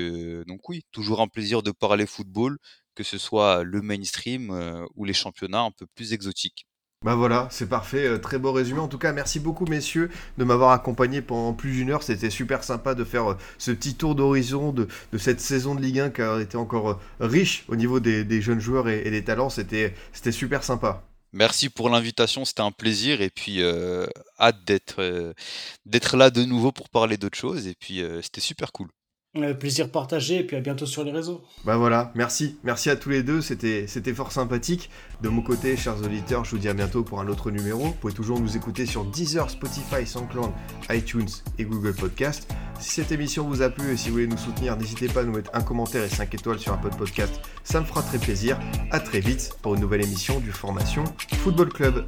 donc oui, toujours un plaisir de parler football, que ce soit le mainstream ou les championnats un peu plus exotiques. Bah voilà, c'est parfait, très beau résumé. En tout cas, merci beaucoup messieurs de m'avoir accompagné pendant plus d'une heure. C'était super sympa de faire ce petit tour d'horizon de, cette saison de Ligue 1 qui a été encore riche au niveau des, jeunes joueurs et, et des talents. C'était super sympa. Merci pour l'invitation, c'était un plaisir et puis euh, hâte d'être euh, d'être là de nouveau pour parler d'autres choses et puis euh, c'était super cool. Euh, plaisir partagé et puis à bientôt sur les réseaux. Bah voilà, merci. Merci à tous les deux, c'était fort sympathique. De mon côté, chers auditeurs, je vous dis à bientôt pour un autre numéro. Vous pouvez toujours nous écouter sur Deezer, Spotify, SoundCloud, iTunes et Google Podcast. Si cette émission vous a plu et si vous voulez nous soutenir, n'hésitez pas à nous mettre un commentaire et 5 étoiles sur un podcast. Ça me fera très plaisir. À très vite pour une nouvelle émission du Formation Football Club.